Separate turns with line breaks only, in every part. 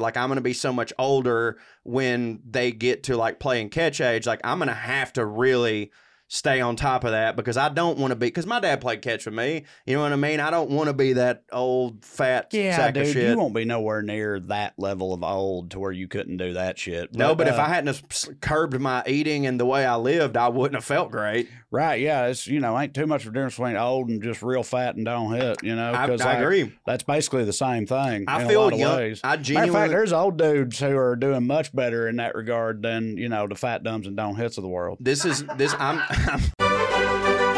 like I'm going to be so much older when they get to like playing catch age. Like I'm going to have to really stay on top of that because I don't want to be because my dad played catch with me. You know what I mean? I don't want to be that old fat
yeah,
sack
dude,
of shit.
You won't be nowhere near that level of old to where you couldn't do that shit.
no, but
uh,
if I hadn't curbed my eating and the way I lived, I wouldn't have felt great.
right, yeah, it's you know ain't too much of a difference between old and just real fat and don't hit. You know,
I,
'cause,
I
like,
agree.
That's basically the same thing.
I
in
feel
a lot of
young.
ways.
I
Matter of
genuinely.
fact, there's old dudes who are doing much better in that regard than you know the fat dumbs and don't hits of the world.
this is this. I'm. I'm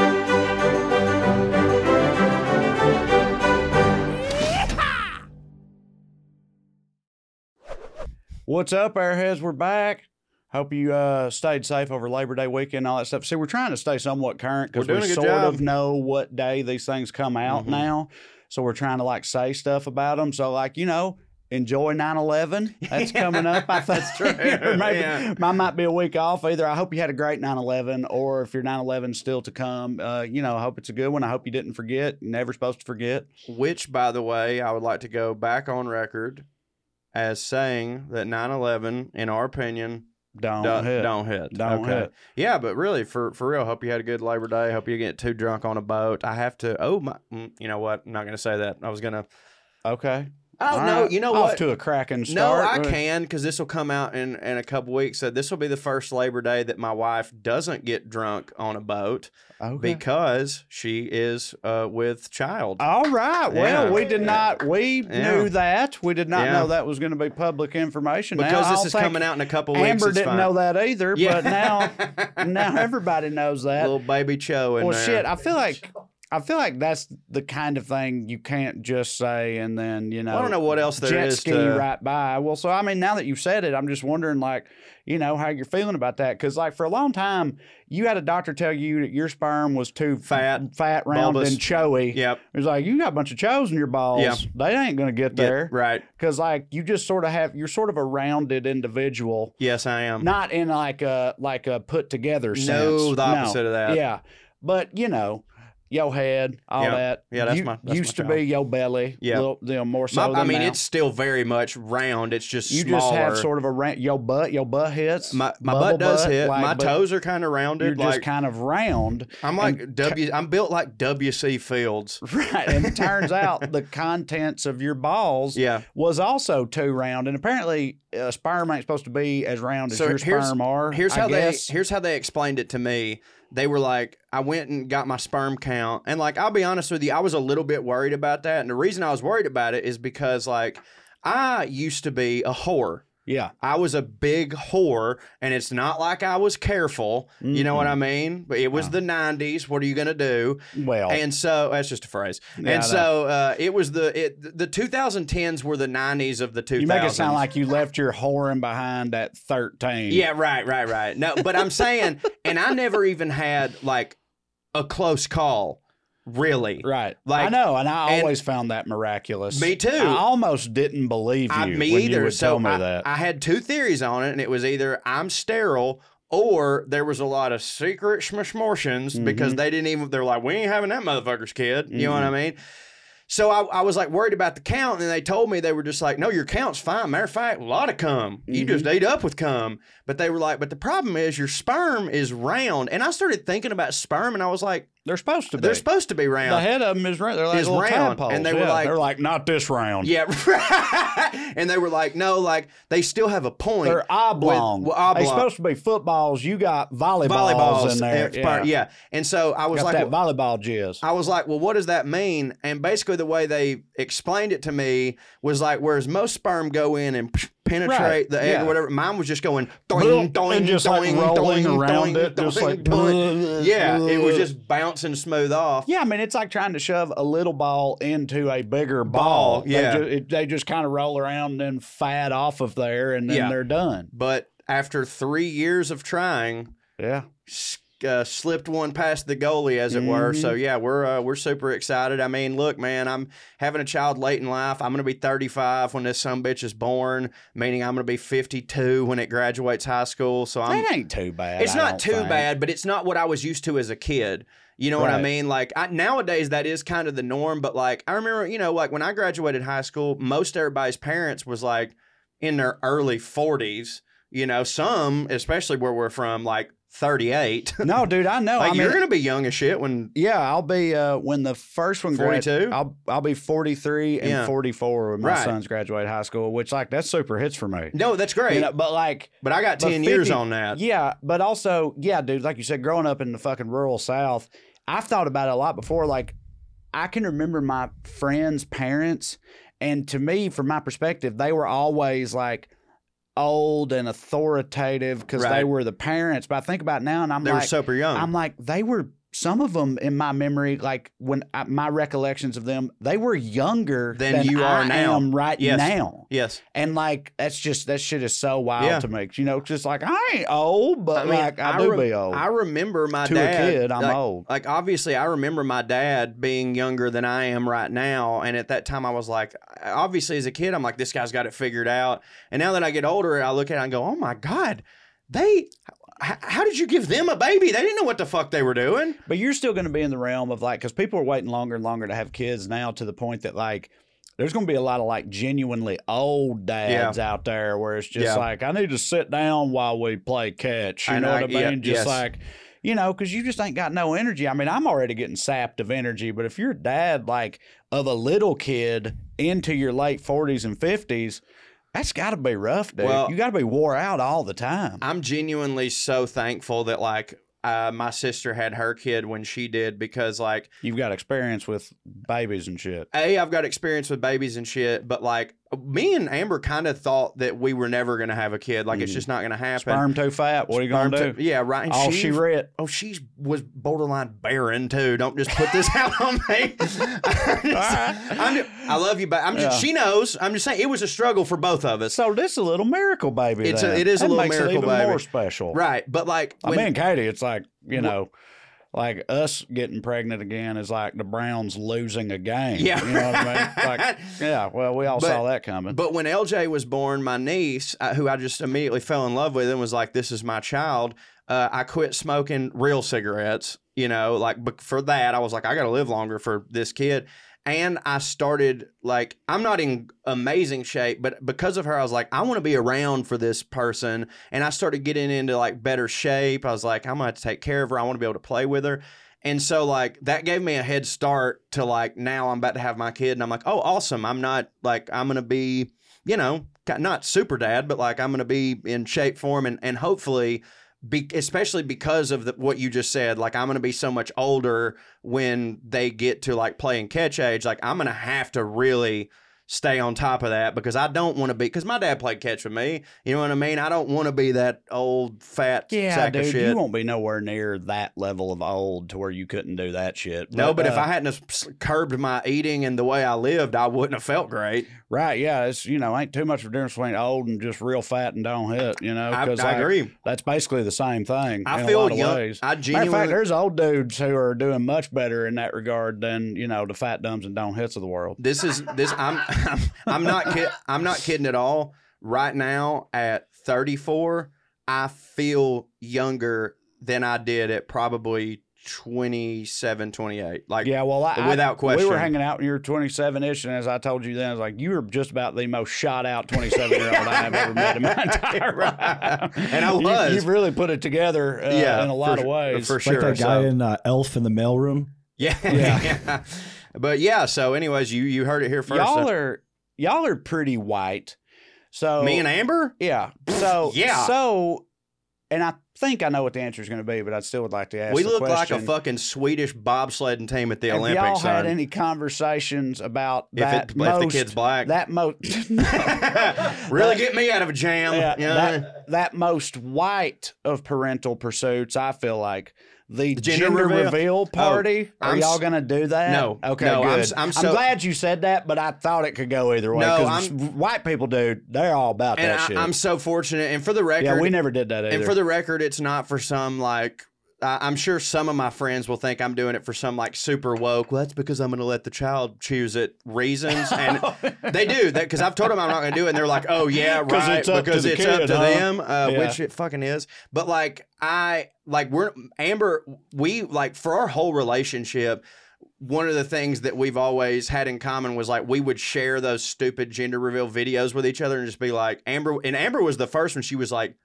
What's up, airheads? We're back. Hope you uh, stayed safe over Labor Day weekend and all that stuff. See, we're trying to stay somewhat current because
We're
we
doing a good
sort
job.
of know what day these things come out
Mhm.
now. So we're trying to like say stuff about them. So, like, you know, enjoy 9 11. That's coming up. I think.
That's true.
Maybe
Yeah.
mine might be a week off. Either I hope you had a great 9 11, or if your 9 11 still to come, uh, you know, I hope it's a good one. I hope you didn't forget. You're never supposed to forget.
Which, by the way, I would like to go back on record as saying that 9/11, in our opinion,
Don't
don't
hit.
Don't hit.
Don't
okay.
hit.
Yeah, but really, for for real, hope you had a good Labor Day. Hope you get too drunk on a boat. I have to. Oh my! mm, You know what? I'm not going to say that. I was going to.
Okay.
Oh
All
no!
right.
You know
Off
what?
to a cracking start.
No, I can because this will come out in in a couple weeks. So this will be the first Labor Day that my wife doesn't get drunk on a boat
Okay.
because she is uh, with child.
All right. Well,
Yeah.
we did not. We
Yeah.
knew that. We did not
Yeah.
know that was going to be public information. now,
because this
I'll
is coming out in a couple weeks.
Amber didn't
fine.
know that either,
Yeah.
but now, now everybody knows that.
little baby Cho in
well,
there.
shit. I feel like I feel like that's the kind of thing you can't just say and then you know.
I don't know what else there
jet
is
ski
to-
right by. Well, so I mean, now that you've said it, I'm just wondering, like, you know, how you're feeling about that. Because, like, for a long time, you had a doctor tell you that your sperm was too
Fat,
fat, round,
bulbous.
and choey.
Yep.
It was like you got a bunch of choes in your balls.
Yeah.
They ain't gonna get
Yeah,
there
right.
because, like, you just sort of have you're sort of a rounded individual,
Yes, I am.
not in like a like a put together sense.
No, the opposite of that.
Yeah, but you know. Your head, all
Yeah.
that.
Yeah, that's
You-
my- that's
used
my
to be your belly.
Yeah.
little, you know, more
My-
so.
I mean,
now.
it's still very much round. It's just
you
smaller.
just have sort of a ra- your butt. Your butt hits.
my my butt does
butt,
hit.
like,
my toes are kind of rounded.
You're
like
just kind of round.
I'm like
and
W. I'm built like W.C. Fields.
Right. And it turns out the contents of your balls
Yeah.
was also too round. And apparently, a sperm ain't supposed to be as round as
So
your sperm are.
Here's
I
how
guess.
they here's how they explained it to me. They were like, I went and got my sperm count, and like I'll be honest with you, I was a little bit worried about that. And the reason I was worried about it is because like I used to be a whore.
Yeah.
I was a big whore, and it's not like I was careful. You know what I mean? But it was the '90s. What are you gonna do?
Well,
And so that's just a phrase.
Yeah,
and so uh, it was the it, the 2010s were the 90s of the 2000s.
you make it sound like you left your whoring behind at 13.
yeah, right, right, right. No, but I'm saying, and I never even had like a close call, really.
Right.
Like-
I know. And I
and-
always found that miraculous.
Me too.
I almost didn't believe you
I, me
when
either.
you would
so
tell me
I,
that.
I had two theories on it, and it was either I'm sterile. Or there was a lot of secret schmishmortions
Mm-hmm.
because they didn't even. They're like, we ain't having that motherfucker's kid. You know what I mean? So I, I was like worried about the count, and they told me they were just like, "No, your count's fine. Matter of fact, a lot of cum. You just
Mm-hmm.
ate up with cum." But they were like, "But the problem is your sperm is round." And I started thinking about sperm, and I was like,
They're supposed to be.
They're supposed to be round.
the head of them is round. They're like
Is
little
round,
tadpoles.
and they were like-
they're like not this round.
Yeah, and they were like, no, like they still have a point.
They're oblong.
With, well,
They're supposed to be footballs. You got volleyballs,
volleyballs
in there.
it's part- yeah. And so I was
Got
like,
that
well,
volleyball jizz.
I was like, well, what does that mean? And basically, the way they explained it to me was like, whereas most sperm go in and penetrate
Right,
the egg
yeah.
or whatever, mine was just going doing, doing,
just, like, rolling
doing,
around
doing,
it, just
doing,
like,
doing. yeah, it was just bouncing smooth off.
Yeah, I mean, it's like trying to shove a little ball into a bigger
Ball,
ball.
yeah.
They just, it, just kind of roll around and then fat off of there, and then
Yeah.
they're done.
But after three years of trying,
Yeah.
Uh, slipped one past the goalie, as it were.
Mm-hmm.
So yeah, we're uh, we're super excited. I mean, look, man, I'm having a child late in life. I'm gonna be 35 when this son bitch is born, meaning I'm gonna be 52 when it graduates high school. So I'm.
That ain't too bad.
It's
I
not too
think.
bad, but it's not what I was used to as a kid. You know what I mean? Like I, nowadays, that is kind of the norm. But like I remember, you know, like when I graduated high school, most everybody's parents was like in their early 40s. You know, some, especially where we're from, like 38.
No, dude, I know.
like
I mean,
you're gonna be young as shit when.
Yeah, I'll be uh when the first one grad-
42?
I'll I'll be 43 and
Yeah.
44 when my
Right.
sons graduate high school, which like that's super hits for me.
No, that's great.
You know, but like
but I got
but
10 years on that.
Yeah, but also, yeah, dude, like you said, growing up in the fucking rural South, I've thought about it a lot before. Like, I can remember my friends' parents, and to me, from my perspective, they were always like old and authoritative because they were the parents. But I think about now, and I'm
They were
like,
super young.
I'm like, they were some of them in my memory, like when I, my recollections of them, they were younger
Than
than,
you are
I
now.
right
Yes.
now.
yes.
And like that's just that shit is so wild
Yeah.
to me. You know, just like I ain't old, but
I mean,
like I, do
rem-
be old.
I remember my
to
dad.
a kid, I'm
like,
old.
Like obviously, I remember my dad being younger than I am right now, and at that time, I was like, obviously, as a kid, I'm like, this guy's got it figured out. And now that I get older, I look at it and go, oh my god, they. How did you give them a baby? They didn't know what the fuck they were doing.
But you're still going to be in the realm of like, because people are waiting longer and longer to have kids now to the point that like, there's going to be a lot of like genuinely old dads out there where it's just
Yeah.
like, I need to sit down while we play catch. You
I
know
know,
what I mean?
yeah,
just
yes.
like, you know, because you just ain't got no energy. I mean, I'm already getting sapped of energy, but if you're a dad like of a little kid into your late 40s and 50s, that's got to be rough, dude.
Well-
you got to be wore out all the time.
I'm genuinely so thankful that like uh, my sister had her kid when she did because like
You've got experience with babies and shit.
a I've got experience with babies and shit, but like me and Amber kind of thought that we were never gonna have a kid. Like it's
Mm.
just not gonna happen.
Sperm too fat. What are you going to
to-
do?
Yeah, right. And
All
she,
read.
Oh, she was borderline barren too. Don't just put this out on me. Just- I'm I love you, but I'm just.
Yeah.
She knows. I'm just saying it was a struggle for both of us.
So this is a little miracle baby.
It's a- it is a little miracle
it even
baby.
more special.
Right, but like
I
when,
mean, Katie, it's like you know, like us getting pregnant again is like the Browns losing a game.
Yeah.
you know what I mean? Like, yeah. Well, we all
But-
saw that coming.
But when LJ was born, my niece, uh, who I just immediately fell in love with and was like, "This is my child," uh, I quit smoking real cigarettes. You know, like but for that, I was like, I got to live longer for this kid. And I started like I'm not in amazing shape, but because of her, I was like, I want to be around for this person. And I started getting into like better shape. I was like, I'm gonna to take care of her. I want to be able to play with her. And so like that gave me a head start to like now I'm about to have my kid and I'm like, "Oh, awesome. I'm not like I'm going to be, you know, not super dad, but like I'm going to be in shape for him and and hopefully be, especially because of the, what you just said, like I'm going to be so much older when they get to like playing catch age, like I'm going to have to really stay on top of that because I don't want to be because my dad played catch with me. You know what I mean? I don't want to be that old fat
yeah,
sack
dude,
of shit.
you won't be nowhere near that level of old to where you couldn't do that shit.
No, but if
uh,
I hadn't have curbed my eating and the way I lived, I wouldn't have felt great.
right, yeah, it's you know ain't too much of a difference between old and just real fat and don't hit. You know,
I, I
like,
agree.
That's basically the same thing.
I
in
feel
a lot of
young.
ways.
I
Matter of
genuinely.
fact, there's old dudes who are doing much better in that regard than you know the fat dumbs and don't hits of the world.
this is this. I'm I'm, I'm not kid, I'm not kidding at all. Right now at 34, I feel younger than I did at probably 27, 28. Like,
Yeah, well, I,
without
I-
question.
we were hanging out when you were 27 ish, and as I told you then, I was like, you were just about the most shot out 27 year old I have ever met in my entire life.
And I
You-
was.
you've really put it together, uh,
yeah,
in a lot
for,
of ways.
For sure.
Like
sure.
that guy
so-
in uh, Elf in the mailroom.
yeah.
Yeah.
yeah. But yeah, so anyways, you you heard it here first.
y'all are y'all are pretty white. So
Me and Amber?
yeah. So
Yeah.
So, and I think I know what the answer is going to be, but I still would like to ask.
we look like a fucking Swedish bobsledding team at the Olympics.
y'all had
son.
any conversations about
if,
that?
it, if the kid's black.
that most
really get me out of a jam.
yeah,
know?
that that most white of parental pursuits. I feel like the,
gender
gender,
reveal?
reveal, oh, party.
Oh,
Are
I'm
y'all gonna do that?
No,
Okay.
no, I'm
Good.
s- I'm so-
glad you said that, but I thought it could go either way.
No,
'cause white people, dude, they're all about that
I,
shit.
I'm so fortunate. And for the record,
yeah, we never did that either.
and for the record, it's not for some like. I'm sure some of my friends will think I'm doing it for some like super woke. Well, that's because I'm going to let the child choose it reasons, and they do that because I've told them I'm not going to do it, and they're like, "Oh yeah, right,"
it's
because it's up to
huh?
them, uh,
Yeah.
which it fucking is. But like I like we're Amber, we like for our whole relationship. One of the things that we've always had in common was like we would share those stupid gender reveal videos with each other and just be like Amber and Amber was the first one she was like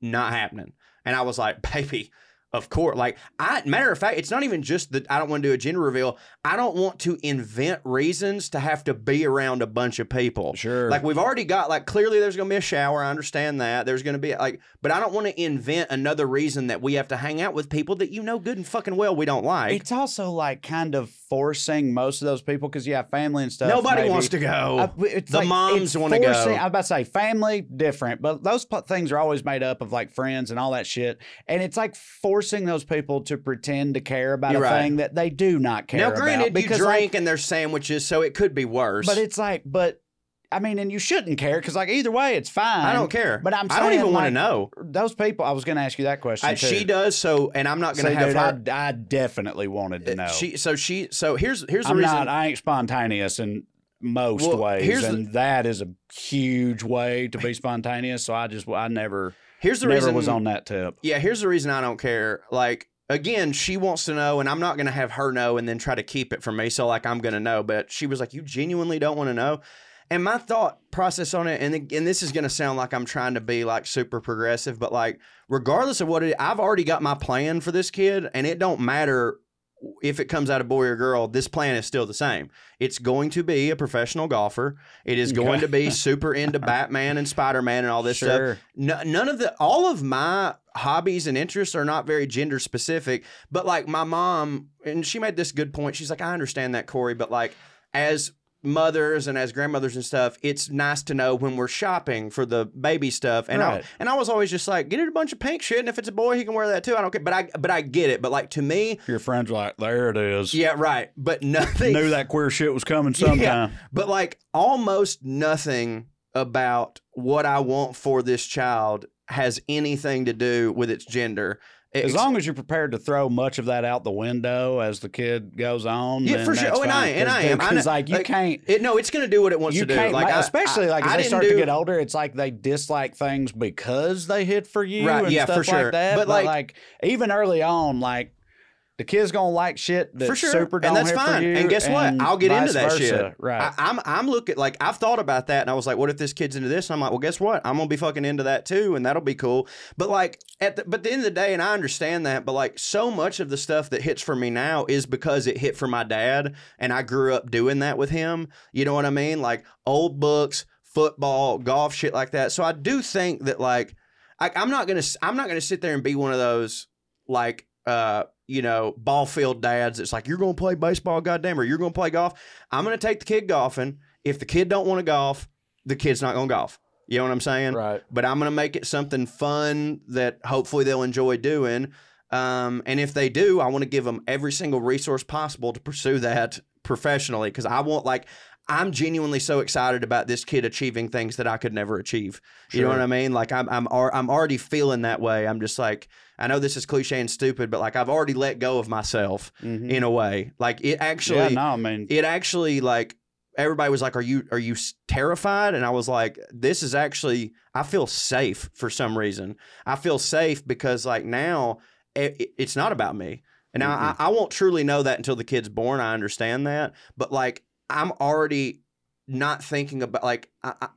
not happening. And I was like, baby, of course. Like, I matter of fact, it's not even just that I don't want to do a gender reveal. I don't want to invent reasons to have to be around a bunch of people.
Sure.
Like we've already got like clearly there's gonna be a shower. I understand that. There's gonna be like but I don't want to invent another reason that we have to hang out with people that you know good and fucking well we don't like.
it's also like kind of forcing most of those people because you have family and stuff.
Nobody
maybe.
wants to go.
It's
the
like-
moms want to go.
I was about to say family different, but those p- things are always made up of like friends and all that shit, and it's like forcing those people to pretend to care about
You're
a
right.
thing that they do not care
now,
about.
granted, you
because,
drink
like,
and there's sandwiches, so it could be worse.
but it's like, but I mean, and you shouldn't care because like either way, it's fine.
I don't care.
But I'm
I don't even want to know.
Those people, I was going to ask you that question
I, she does so, and I'm not going to
See,
have
dude,
her. uh,
I, I definitely wanted to know.
She so she so here's here's the
I'm
reason.
not. I ain't spontaneous in most
Well,
ways,
here's the-
and that is a huge way to be spontaneous. So I just, I never,
here's the
never
reason
was on that tip.
Yeah, here's the reason I don't care. Like again, she wants to know, and I'm not going to have her know and then try to keep it from me. So like I'm going to know, but she was like, "You genuinely don't want to know." And my thought process on it, and and this is going to sound like I'm trying to be like super progressive, but like regardless of what it, I've already got my plan for this kid, and it don't matter if it comes out a boy or girl. This plan is still the same. It's going to be a professional golfer. It is going to be super into Batman and Spider Man and all this stuff
Sure.
no, none of the all of my hobbies and interests are not very gender specific but like my mom and she made this good point she's like i understand that corey but like as mothers and as grandmothers and stuff it's nice to know when we're shopping for the baby stuff. And I, and I was always just like get it a bunch of pink shit and if it's a boy he can wear that too. I don't care. But i but i get it. But like to me
Your friends like, there it is.
yeah right. But nothing
Knew that queer shit was coming sometime.
but like almost nothing about what I want for this child has anything to do with its gender.
As long as you're prepared to throw much of that out the window as the kid goes on,
Yeah, for sure. Oh, and I- and I am.
Because like you
like,
can't,
it, no, it's going to do what it wants to do. Like I-
especially
I-
like as
I
they start
do,
to get older, it's like they dislike things because they hit for you,
Right,
and
yeah,
stuff
for sure.
like that.
But,
But,
like-
like, even early on, like the kid's gonna like shit that
for sure,
super
and that's fine.
you.
and guess what?
and
I'll get into that
versa.
shit.
Right.
I, I'm I'm looking like I've thought about that, and I was like, what if this kid's into this? And I'm like, well, guess what? I'm gonna be fucking into that too, and that'll be cool. But like at the but the end of the day, and I understand that, but like so much of the stuff that hits for me now is because it hit for my dad, and I grew up doing that with him. You know what I mean? Like old books, football, golf, shit like that. So I do think that like I, I'm not gonna I'm not gonna sit there and be one of those like uh you know ball field dads. It's like you're gonna play baseball, goddamn, or you're gonna play golf. I'm gonna take the kid golfing. If the kid don't want to golf, the kid's not gonna golf. You know what I'm saying?
Right.
But I'm gonna make it something fun that hopefully they'll enjoy doing. Um, and if they do, I want to give them every single resource possible to pursue that professionally because I want like I'm genuinely so excited about this kid achieving things that I could never achieve. You know what I mean? Like I'm I'm I'm already feeling that way. I'm just like I know this is cliche and stupid, but like I've already let go of myself
Mhm.
in a way. Like it actually
yeah, no, I mean,
it actually like everybody was like are you are you terrified and i was like this is actually i feel safe for some reason i feel safe because like now it, it- it's not about me And now I, I won't truly know that until the kid's born. I understand that, but like I'm already not thinking about like I, I,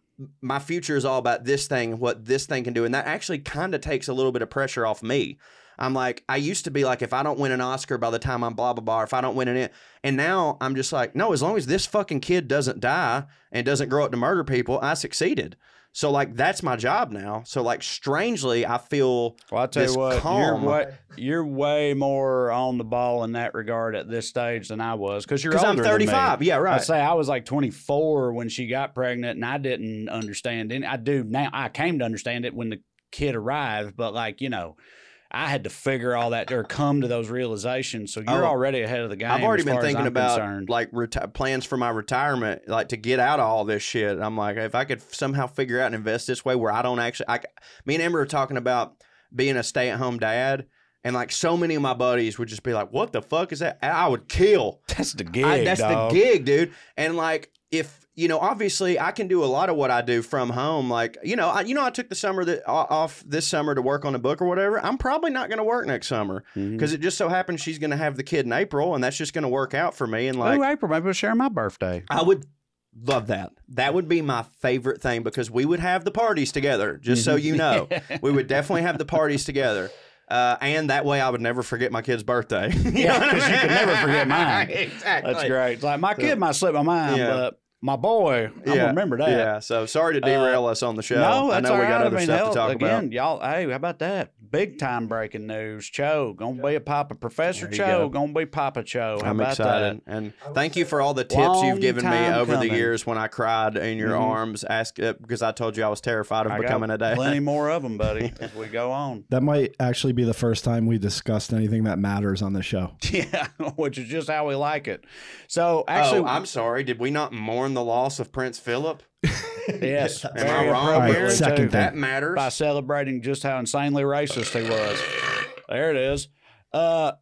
my future is all about this thing, what this thing can do, and that actually kind of takes a little bit of pressure off me. I'm like, I used to be like, if I don't win an Oscar by the time I'm blah blah blah, if I don't win an, and now I'm just like, no, as long as this fucking kid doesn't die and doesn't grow up to murder people, I succeeded. So like that's my job now. So like strangely, I feel
Well, I tell
this
you what,
calm.
you're way, you're way more on the ball in that regard at this stage than I was because you're
because I'm
older me.
35. Yeah, right.
I say I was like 24 when she got pregnant, and I didn't understand it. I do now. I came to understand it when the kid arrived, but like you know, I had to figure all that or come to those realizations. So you're
Oh,
already ahead of the game.
I've already been thinking about
concerned.
like reti- plans for my retirement, like to get out of all this shit. I'm like, if I could somehow figure out and invest this way where I don't actually, I, me and Amber were talking about being a stay at home dad. And like so many of my buddies would just be like, "What the fuck is that?" And I would kill.
that's the gig.
I- that's
dog.
the gig, dude. And like, if you know, obviously, I can do a lot of what I do from home. Like, you know, I, you know, I took the summer that off this summer to work on a book or whatever. I'm probably not going to work next summer because it just so happens she's going to have the kid in April, and that's just going to work out for me. And like,
Ooh, April, maybe we'll share my birthday.
I would love that. That would be my favorite thing because we would have the parties together. Just so you know, we would definitely have the parties together. Uh, and that way, I would never forget my kid's birthday. You
Yeah,
because I
'cause you
mean?
could never forget mine.
exactly.
That's great. It's like my kid might slip my mind,
Yeah.
but my boy, I'm remember that.
Yeah. So sorry to derail us on the show.
No,
I
that's
know
all
we got
right. I
other
mean,
stuff
hell,
to talk
again,
about.
y'all. Hey, how about that? Big time breaking news. Cho gonna be a Papa. Professor Cho
go.
gonna be Papa Cho. How
I'm
about
excited,
that?
and thank you for all the tips
Long
you've given me
time
over the years when I cried in your
Mhm.
arms, ask uh, because I told you I was terrified of
I got
becoming a dad.
Plenty more of them, buddy. as we go on.
That might actually be the first time we discussed anything that matters on the show.
Yeah, which is just how we like it. So actually,
oh, I'm sorry. Did we not mourn the loss of Prince Philip?
yes,
Am I wrong?
All right,
appropriate,
second
too.
thing.
That matters.
by celebrating just how insanely racist he was. There it is. Uh,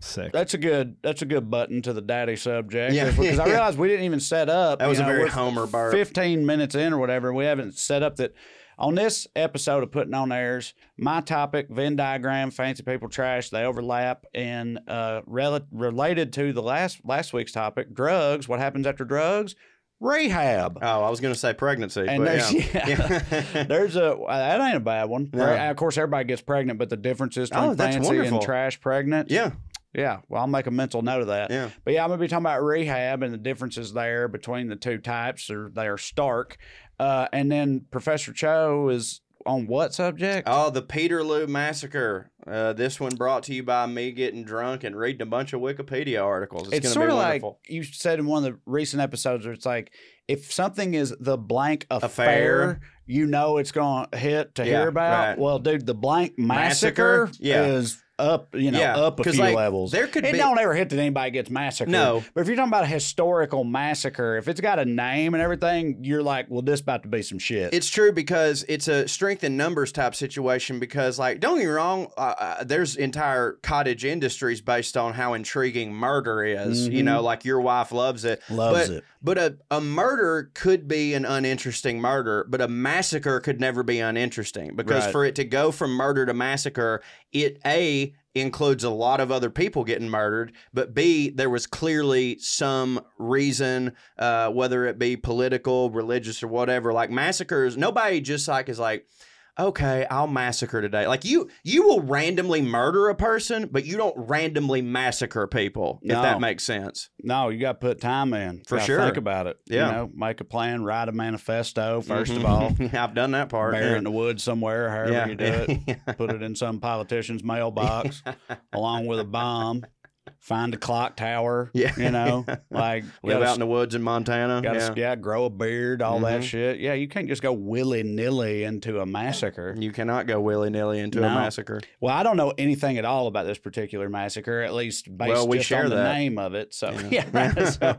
Sick.
that's a good. That's a good button to the daddy subject.
Yeah.
because I realized we didn't even set up.
That
you
was a very Homer burp.
15 minutes in or whatever. We haven't set up that. On this episode of Putting on Airs, my topic, Venn diagram, fancy people trash, they overlap and uh, rel- related to the last last week's topic, drugs. What happens after drugs? Rehab.
oh, I was going to say pregnancy.
And
but
there's,
yeah.
yeah, there's a that ain't a bad one. Right? Of course, everybody gets pregnant, but the differences between
Oh,
fancy and trash pregnant.
yeah,
yeah. Well, I'll make a mental note of that.
yeah.
But yeah, I'm gonna be talking about rehab and the differences there between the two types. Or they are stark. Uh, and then Professor Cho is on what subject?
Oh, the Peterloo massacre. Uh, this one brought to you by me getting drunk and reading a bunch of Wikipedia articles. It's,
it's
going to
sort
be
of
wonderful.
like you said in one of the recent episodes where it's like if something is the blank affair,
Affair.
you know it's going to hit to
Yeah,
hear about.
right.
Well, dude, the blank massacre,
Massacre? Yeah.
is up, you know,
Yeah,
up a few
like,
levels.
there could
it
be-
don't ever hit that anybody gets massacred.
No.
but if you're talking about a historical massacre, if it's got a name and everything, you're like, well, this about to be some shit.
It's true because it's a strength in numbers type situation. Because, like, don't get me wrong, uh, uh, there's entire cottage industries based on how intriguing murder is. You
Mhm.
know, like your wife loves it.
Loves
but,
it.
But a, a murder could be an uninteresting murder, but a massacre could never be uninteresting because
Right.
for it to go from murder to massacre, it A includes a lot of other people getting murdered, but B, there was clearly some reason, uh, whether it be political, religious, or whatever. Like massacres, nobody just like is like, okay, I'll massacre today. Like you, you will randomly murder a person, but you don't randomly massacre people. If that makes sense.
No, you got to put time in.
For sure.
Think about it.
Yeah.
You know, make a plan, write a manifesto, 1st of
Mhm.
all.
I've done that part.
bury
yeah.
in the woods somewhere, however
Yeah,
you do it. Put it in some politician's mailbox along with a bomb. Find a clock tower.
Yeah.
You know, like
Live out in the woods in Montana.
gotta,
yeah.
yeah. grow a beard, all that
Mhm.
shit. Yeah, you can't just go willy nilly into a massacre.
You cannot go willy nilly into a massacre.
Well, I don't know anything at all about this particular massacre, at least based
Well, we
just
share
on the
that.
name of it. So
Yeah.
yeah, right. so,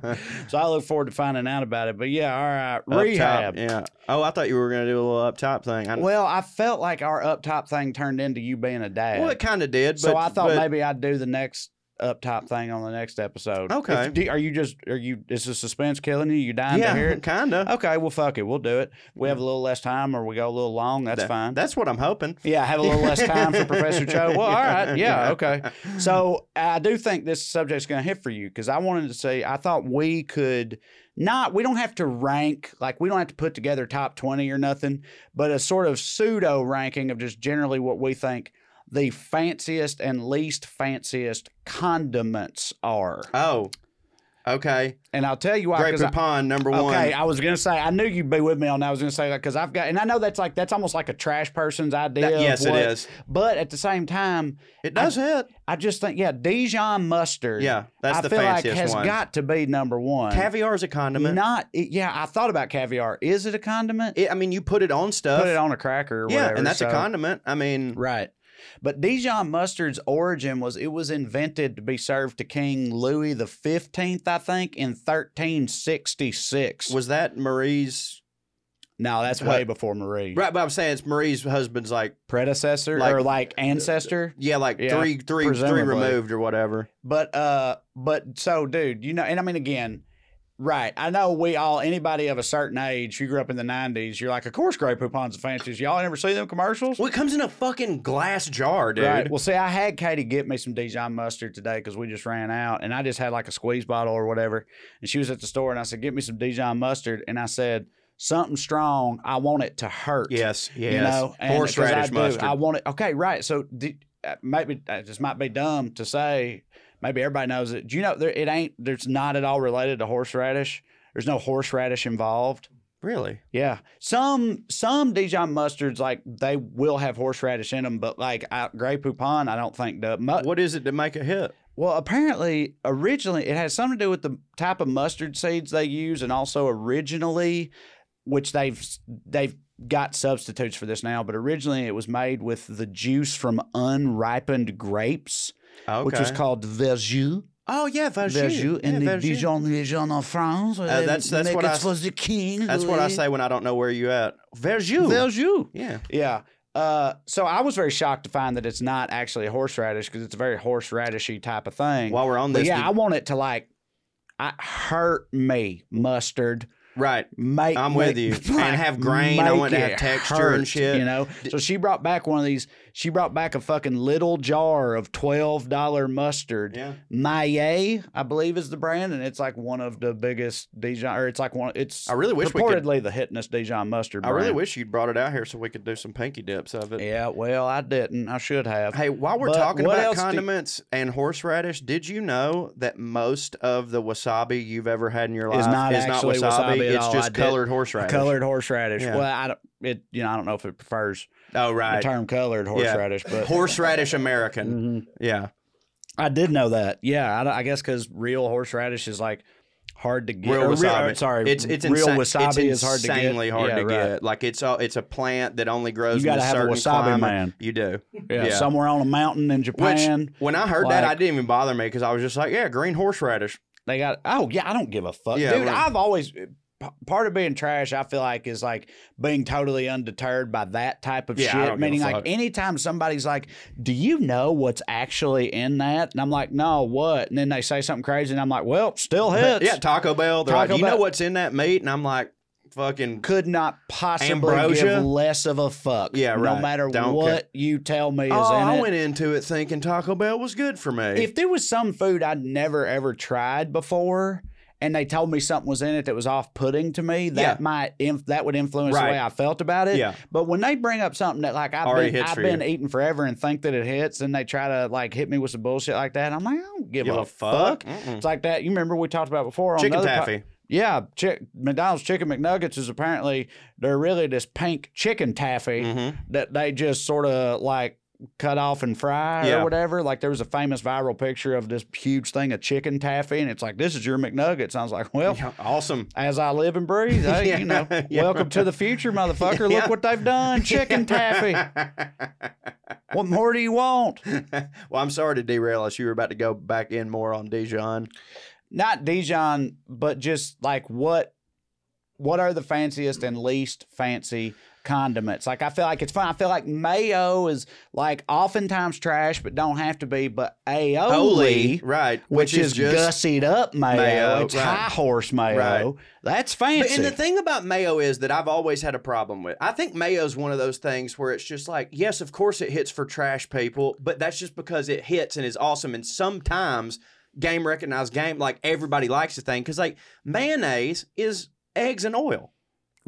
so I look forward to finding out about it. But yeah, all right,
Up top,
rehab.
yeah. Oh, I thought you were going to do a little up top thing. I,
Well, I felt like our up top thing turned into you being a dad.
well, it kind of did. But,
so I thought
but-
maybe I'd do the next up top thing on the next episode.
Okay.
If- do- are you just are you is the suspense killing you? You dying to hear it?
kind of.
Okay, well fuck it, we'll do it. We have a little less time, or we go a little long. That's fine.
That's what I'm hoping.
Yeah, I have a little less time for Professor Cho. Well, all right. Yeah, okay. So I do think this subject's going to hit for you because I wanted to say I thought we could not, we don't have to rank, like we don't have to put together top 20 or nothing, but a sort of pseudo ranking of just generally what we think the fanciest and least fanciest condiments are.
Oh, okay.
And I'll tell you why. I-
Poupon, number one.
Okay, I was gonna say I knew you'd be with me on that. I was gonna say that because I've got, and I know that's like that's almost like a trash person's idea.
That- yes, it
what-
is.
But at the same time,
It does hit.
I just think yeah, Dijon mustard.
Yeah, that's
I
the
feel like
fanciest
has
one.
got to be number one.
Caviar is a condiment.
Not yeah, I thought about caviar. Is it a condiment?
It- I mean, you put it on stuff.
Put it on a cracker. Or
yeah,
whatever,
and that's a condiment. I mean,
Right. But Dijon mustard's origin was it was invented to be served to King Louis the Fifteenth, I think, in thirteen sixty six.
was that Marie's?
No, that's way before Marie.
Right, but I'm saying it's Marie's husband's like,
Predecessor
Like-
or like ancestor.
yeah, like
Yeah,
three, three, three
presumably.
removed or whatever.
But uh but so dude, you know, and I mean again, right. I know we all anybody of a certain age, you grew up in the nineties, you're like, of course Grey Poupon's the fanciest. Y'all never see them commercials?
Well, it comes in a fucking glass jar, dude.
Right. Well, see, I had Katie get me some Dijon mustard today because we just ran out, and I just had like a squeeze bottle or whatever. And she was at the store, and I said, "Get me some Dijon mustard," and I said, "Something strong. I want it to hurt."
Yes, yes.
You know, and
horseradish
I do,
mustard.
I want it. Okay, right. So do, uh, maybe uh, this might be dumb to say. Maybe everybody knows it. Do you know there, it ain't? There's not at all related to horseradish. There's no horseradish involved.
really?
Yeah, some some Dijon mustards like they will have horseradish in them, but like I, Grey Poupon, I don't think the mu-
What is it to make a hit?
well, apparently, originally it has something to do with the type of mustard seeds they use, and also originally, which they've they've got substitutes for this now, but originally it was made with the juice from unripened grapes,
Okay.
which was called verjus.
oh yeah, Verjus.
Verjus in
Yeah,
the. Dijon region of France.
Uh, that's- that's what I-
for the king.
That's what I say when I don't know where you at. Verjus.
Verjus.
Yeah.
Yeah. Uh, so I was very shocked to find that it's not actually a horseradish because it's a very horseradishy type of thing.
While we're on
But
this,
yeah,
did-
I want it to like I hurt me mustard.
right.
Make
I'm with you. And have grain. I
make
want to have texture and shit.
You know. So she brought back one of these. She brought back a fucking little jar of twelve dollar mustard.
Yeah.
Maille, I believe, is the brand, and it's like one of the biggest Dijon, or it's like one. It's
I really wish we could-
the hitness Dijon mustard.
I really wish you'd brought it out here so we could do some pinky dips of it.
Yeah, well, I didn't. I should have.
Hey, while we're
But
talking about
else do-
condiments and horseradish, did you know that most of the wasabi you've ever had in your life
Is not actually wasabi at
it's
all.
just
I did-
colored horseradish.
Colored horseradish.
Yeah.
Well, I don't. It you know I don't know if it prefers
Oh,
the
right.
term colored horseradish, but
Horseradish American.
Mhm.
Yeah.
I did know that. Yeah, I, I guess because real horseradish is like hard to get.
Real wasabi.
sorry,
it's it's
real
insa-
wasabi
it's
is hard to get.
insanely hard
Yeah,
to
right.
get. Like it's a, it's a plant that only grows
You gotta
a
have a wasabi
climate.
man.
You do.
Yeah,
Yeah.
somewhere on a mountain in
Which
Japan.
when I heard that, I didn't even bother me because I was just like, yeah, green horseradish.
They got. Oh yeah, I don't give a fuck,
Yeah,
dude.
right.
I've always. P- Part of being trash, I feel like, is like being totally undeterred by that type of
Yeah,
shit. Meaning, like, anytime somebody's like, "Do you know what's actually in that?" and I'm like, "No, what?" and then they say something crazy, and I'm like, "Well, still hits."
yeah, Taco Bell. They're
Taco
like, you know what's in that meat? And I'm like, fucking
could not possibly
Ambrosia?
give less of a fuck.
Yeah,
No matter
Don't
what
care.
you tell me is
Oh, I
it.
went into it thinking Taco Bell was good for me.
if there was some food I'd never ever tried before, and they told me something was in it that was off-putting to me, that
Yeah.
might inf- that would influence the way I felt about it.
Yeah.
But when they bring up something that like I've
Already
been I've been
you.
eating forever and think that it hits, and they try to like hit me with some bullshit like that, I'm like, I don't give,
Give
a,
a fuck?
fuck. It's like that. You remember we talked about before on
Chicken
another po-
taffy.
yeah, chick, McDonald's chicken McNuggets is apparently they're really this pink chicken taffy
Mhm.
that they just sort of like cut off and fry
Yeah.
or whatever. Like there was a famous viral picture of this huge thing of chicken taffy, and it's like this is your McNuggets. I was like, well.
Yeah, awesome.
As I live and breathe, hey,
Yeah,
you know, welcome to the future, motherfucker. Look what they've done, chicken taffy. What more do you want?
well, I'm sorry to derail us. You were about to go back in more on Dijon.
Not Dijon, but just like what what are the fanciest and least fancy condiments? Like I feel like it's fun. I feel like mayo is like oftentimes trash, but don't have to be. But aioli,
Holy, right?
which, is,
just
gussied up mayo,
mayo,
it's
right.
high horse mayo.
Right.
That's
But,
fancy.
and the thing about mayo is that I've always had a problem with. I think mayo is one of those things where it's just like, yes, of course it hits for trash people, but that's just because it hits and is awesome. And sometimes game recognized game, like everybody likes the thing because like mayonnaise is eggs and oil.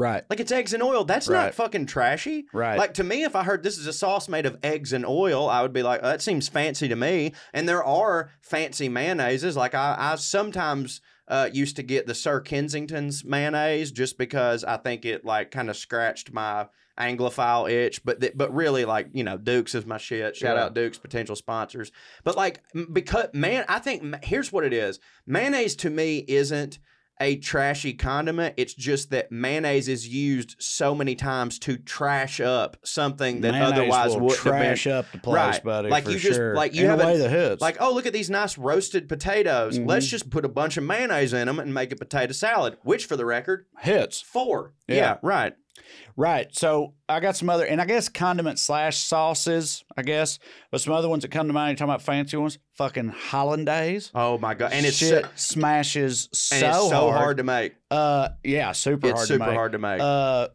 Right,
Like it's eggs and oil. That's not fucking trashy.
Right.
Like to me, if I heard this is a sauce made of eggs and oil, I would be like, "Oh, that seems fancy to me. And there are fancy mayonnaises. Like I, I sometimes uh, used to get the Sir Kensington's mayonnaise just because I think it like kind of scratched my Anglophile itch. But th- but really, like you know, Dukes is my shit. Shout
Yeah.
out Dukes, potential sponsors. But like m- because man, I think here's what it is. Mayonnaise to me isn't a trashy condiment. It's just that mayonnaise is used so many times to trash up something that
Mayonnaise
otherwise wouldn't
trash up the place,
Right.
buddy.
Like you just-
sure.
like you have
a way hits.
Like, oh, look at these nice roasted potatoes.
Mm-hmm.
Let's just put a bunch of mayonnaise in them and make a potato salad. Which, for the record,
hits.
four.
Yeah.
Yeah, right.
Right. So I got some other, and I guess condiment slash sauces, I guess, but some other ones that come to mind. You're talking about fancy ones. Fucking hollandaise.
Oh my god, and it's
Shit
so,
smashes so,
it's so
hard.
hard. to make.
Uh, yeah, super
It's
hard
super
to make.
hard to make.
Uh,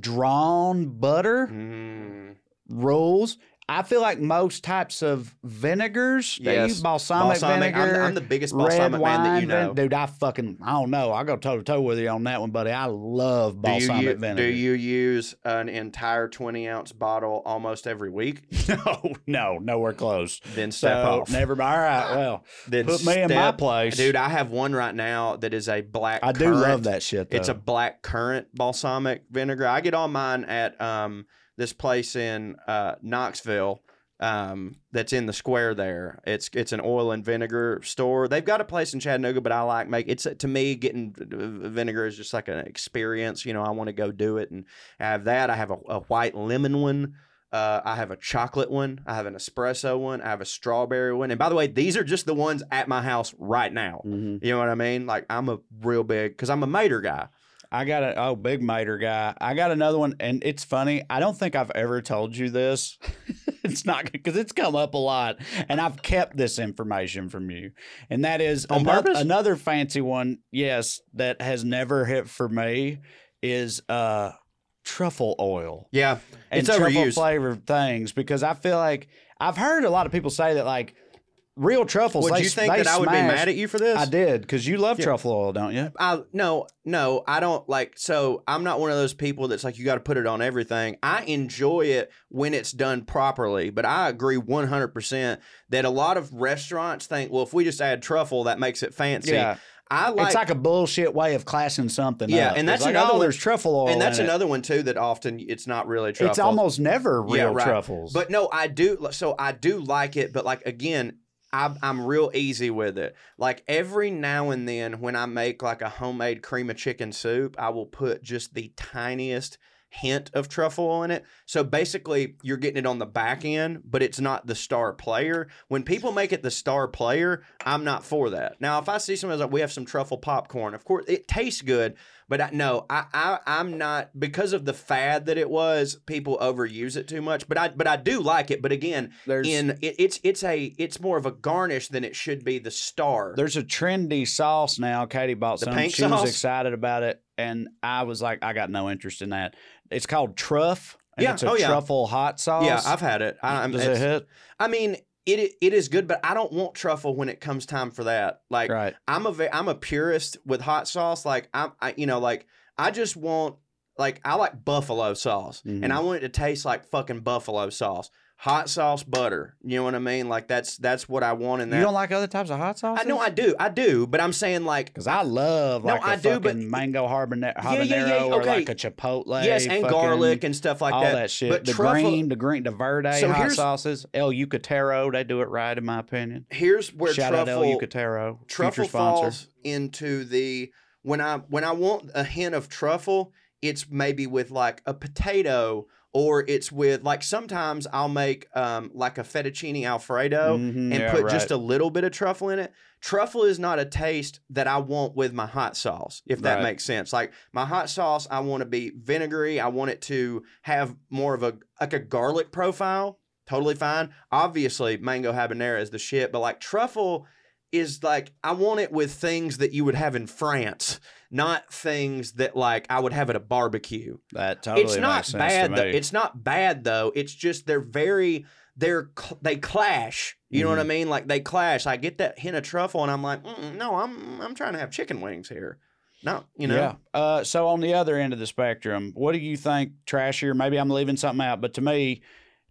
drawn butter
Mm.
rules. I feel like most types of vinegars, they
Yes.
use balsamic,
Balsamic. I'm,
vinegar.
I'm the biggest balsamic
wine,
man that you know.
vin- dude. I fucking, I don't know. I go toe to toe with you on that one, buddy. I love
Do you,
balsamic vinegar.
do you use an entire 20 ounce bottle almost every week?
No, no, nowhere close.
Then step
so,
off.
Never. All right. Well,
Then
put me in my place,
Dude, I have one right now that is a black
I do
currant.
love that shit. Though.
It's a black currant balsamic vinegar. I get all mine at um, this place in uh, Knoxville um, that's in the square there. It's it's an oil and vinegar store. They've got a place in Chattanooga, but I like make it's to me getting vinegar is just like an experience. You know, I want to go do it, and I have that. I have a, a white lemon one. Uh, I have a chocolate one. I have an espresso one. I have a strawberry one. And by the way, these are just the ones at my house right now.
Mhm.
You know what I mean? Like I'm a real big because I'm a mater guy.
I got a oh big mater guy. I got another one, and it's funny. I don't think I've ever told you this. it's not because it's come up a lot, and I've kept this information from you. And that is
On
ano-
purpose?
another fancy one. Yes, that has never hit for me is uh truffle oil.
Yeah,
and
it's
truffle
overused.
flavored things because I feel like I've heard a lot of people say that like real truffles.
Would
they,
you think that I would be mad at you for this?
I did because you love
Yeah.
truffle oil, don't you?
I no no I don't like so I'm not one of those people that's like you got to put it on everything. I enjoy it when it's done properly, but I agree 100% that a lot of restaurants think well if we just add truffle that makes it fancy.
Yeah.
I like,
it's like a bullshit way of classing something.
Yeah,
up.
and
It's
that's
like, oh,
another
oh,
one-
there's truffle oil,
and that's
in it.
another one too that often it's not really truffle.
It's almost never real
Yeah, right.
truffles.
But no, I do. So I do like it, but like again, I'm I'm real easy with it. Like every now and then, when I make like a homemade cream of chicken soup, I will put just the tiniest hint of truffle oil in it. So basically, you're getting it on the back end, but it's not the star player. When people make it the star player, I'm not for that. Now, if I see someone like we have some truffle popcorn, of course it tastes good, but I, no, I, I I'm not because of the fad that it was. People overuse it too much, but I but I do like it. But again,
There's-
in it, it's it's a it's more of a garnish than it should be the star.
There's a trendy sauce now. Katie bought
The
some. she
sauce?
was excited about it, and I was like, I got no interest in that. It's called Truff. And
Yeah,
it's a
oh, yeah.
truffle hot sauce.
yeah, I've had it. I, I'm-
Does it hit?
I mean, it it is good, but I don't want truffle when it comes time for that. Like
Right.
I'm a I'm a purist with hot sauce. Like I'm I, you know like I just want like I like buffalo sauce,
Mhm.
and I want it to taste like fucking buffalo sauce. Hot sauce butter. You know what I mean? Like that's that's what I want in that.
You don't like other types of hot sauce?
I know I do, I do, but I'm saying like
Because I love
No,
like a
I do, but-
mango habanero,
Yeah, yeah, yeah,
habanero or
okay.
like a chipotle.
yes, and garlic and stuff like
all
that.
All that, shit.
But
the
truffle,
green, the green, the verde
So
hot sauces. El Yucateco, they do it right in my opinion.
here's where
Shout out El
truffle
Yucateco,
truffle falls into the when I when I want a hint of truffle, it's maybe with like a potato or it's with like sometimes I'll make um like a fettuccine alfredo
Mhm,
and
yeah,
put
right.
just a little bit of truffle in it. Truffle is not a taste that I want with my hot sauce, if that
Right.
makes sense. Like my hot sauce, I want to be vinegary. I want it to have more of a like a garlic profile. Totally fine. Obviously, mango habanero is the shit, but like truffle is like I want it with things that you would have in France, not things that like I would have at a barbecue
That totally
it's not
makes sense
bad though. It's not bad though. It's just they're very they're they clash. You know what I
Mm-hmm.
mean? Like they clash. I get that hint of truffle, and I'm like, no, I'm I'm trying to have chicken wings here. No, you know.
Yeah. Uh, so on the other end of the spectrum, what do you think trashier? Maybe I'm leaving something out, but to me,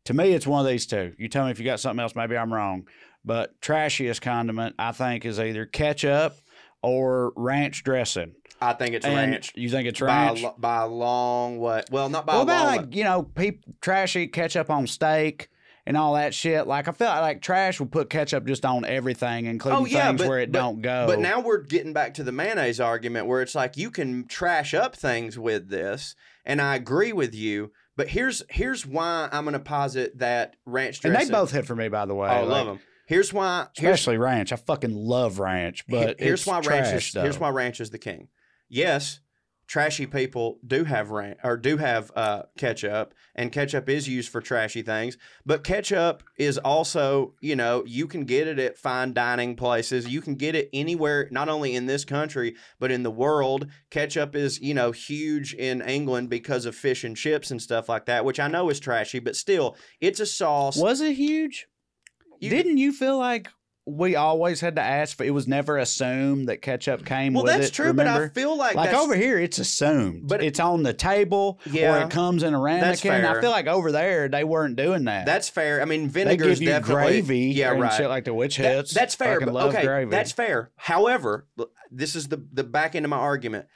to me, it's one of these two. You tell me if you got something else. Maybe I'm wrong, but trashiest condiment I think is either ketchup or ranch dressing.
I think it's
And
ranch.
You think it's
By a,
ranch?
by a long way. Well, not by
what
a
about
long
like
way.
you know, people trashy ketchup on steak and all that shit? Like I feel like trash will put ketchup just on everything, including
Oh, yeah,
things
but-
where it
but-
don't go.
But now we're getting back to the mayonnaise argument where it's like you can trash up things with this, and I agree with you. But here's here's why I'm going to posit that ranch dressing.
and they both hit for me, by the way.
Oh, I
like,
love them. Here's why. Here's,
especially ranch. I fucking love ranch, but
here's why
trash,
ranch is
though.
here's why ranch is the king. Yes, trashy people do have ranch or do have uh, ketchup, and ketchup is used for trashy things. But ketchup is also, you know, you can get it at fine dining places. You can get it anywhere, not only in this country but in the world. Ketchup is, you know, huge in England because of fish and chips and stuff like that, which I know is trashy, but still, it's a sauce.
Was it huge?
You-
Didn't you feel like we always had to ask for? It was never assumed that ketchup came
well,
with
that's
it.
true, but I feel like,
like over here, it's assumed.
But-
it's on the table, or it comes in a ramekin.
fair.
I feel like over there they weren't doing that.
That's fair. I mean, vinegar is definitely
gravy,
Yeah,
and
right.
shit like the witch
That-
hits.
that's fair. But,
love
okay,
gravy.
that's fair. However, this is the the back end of my argument.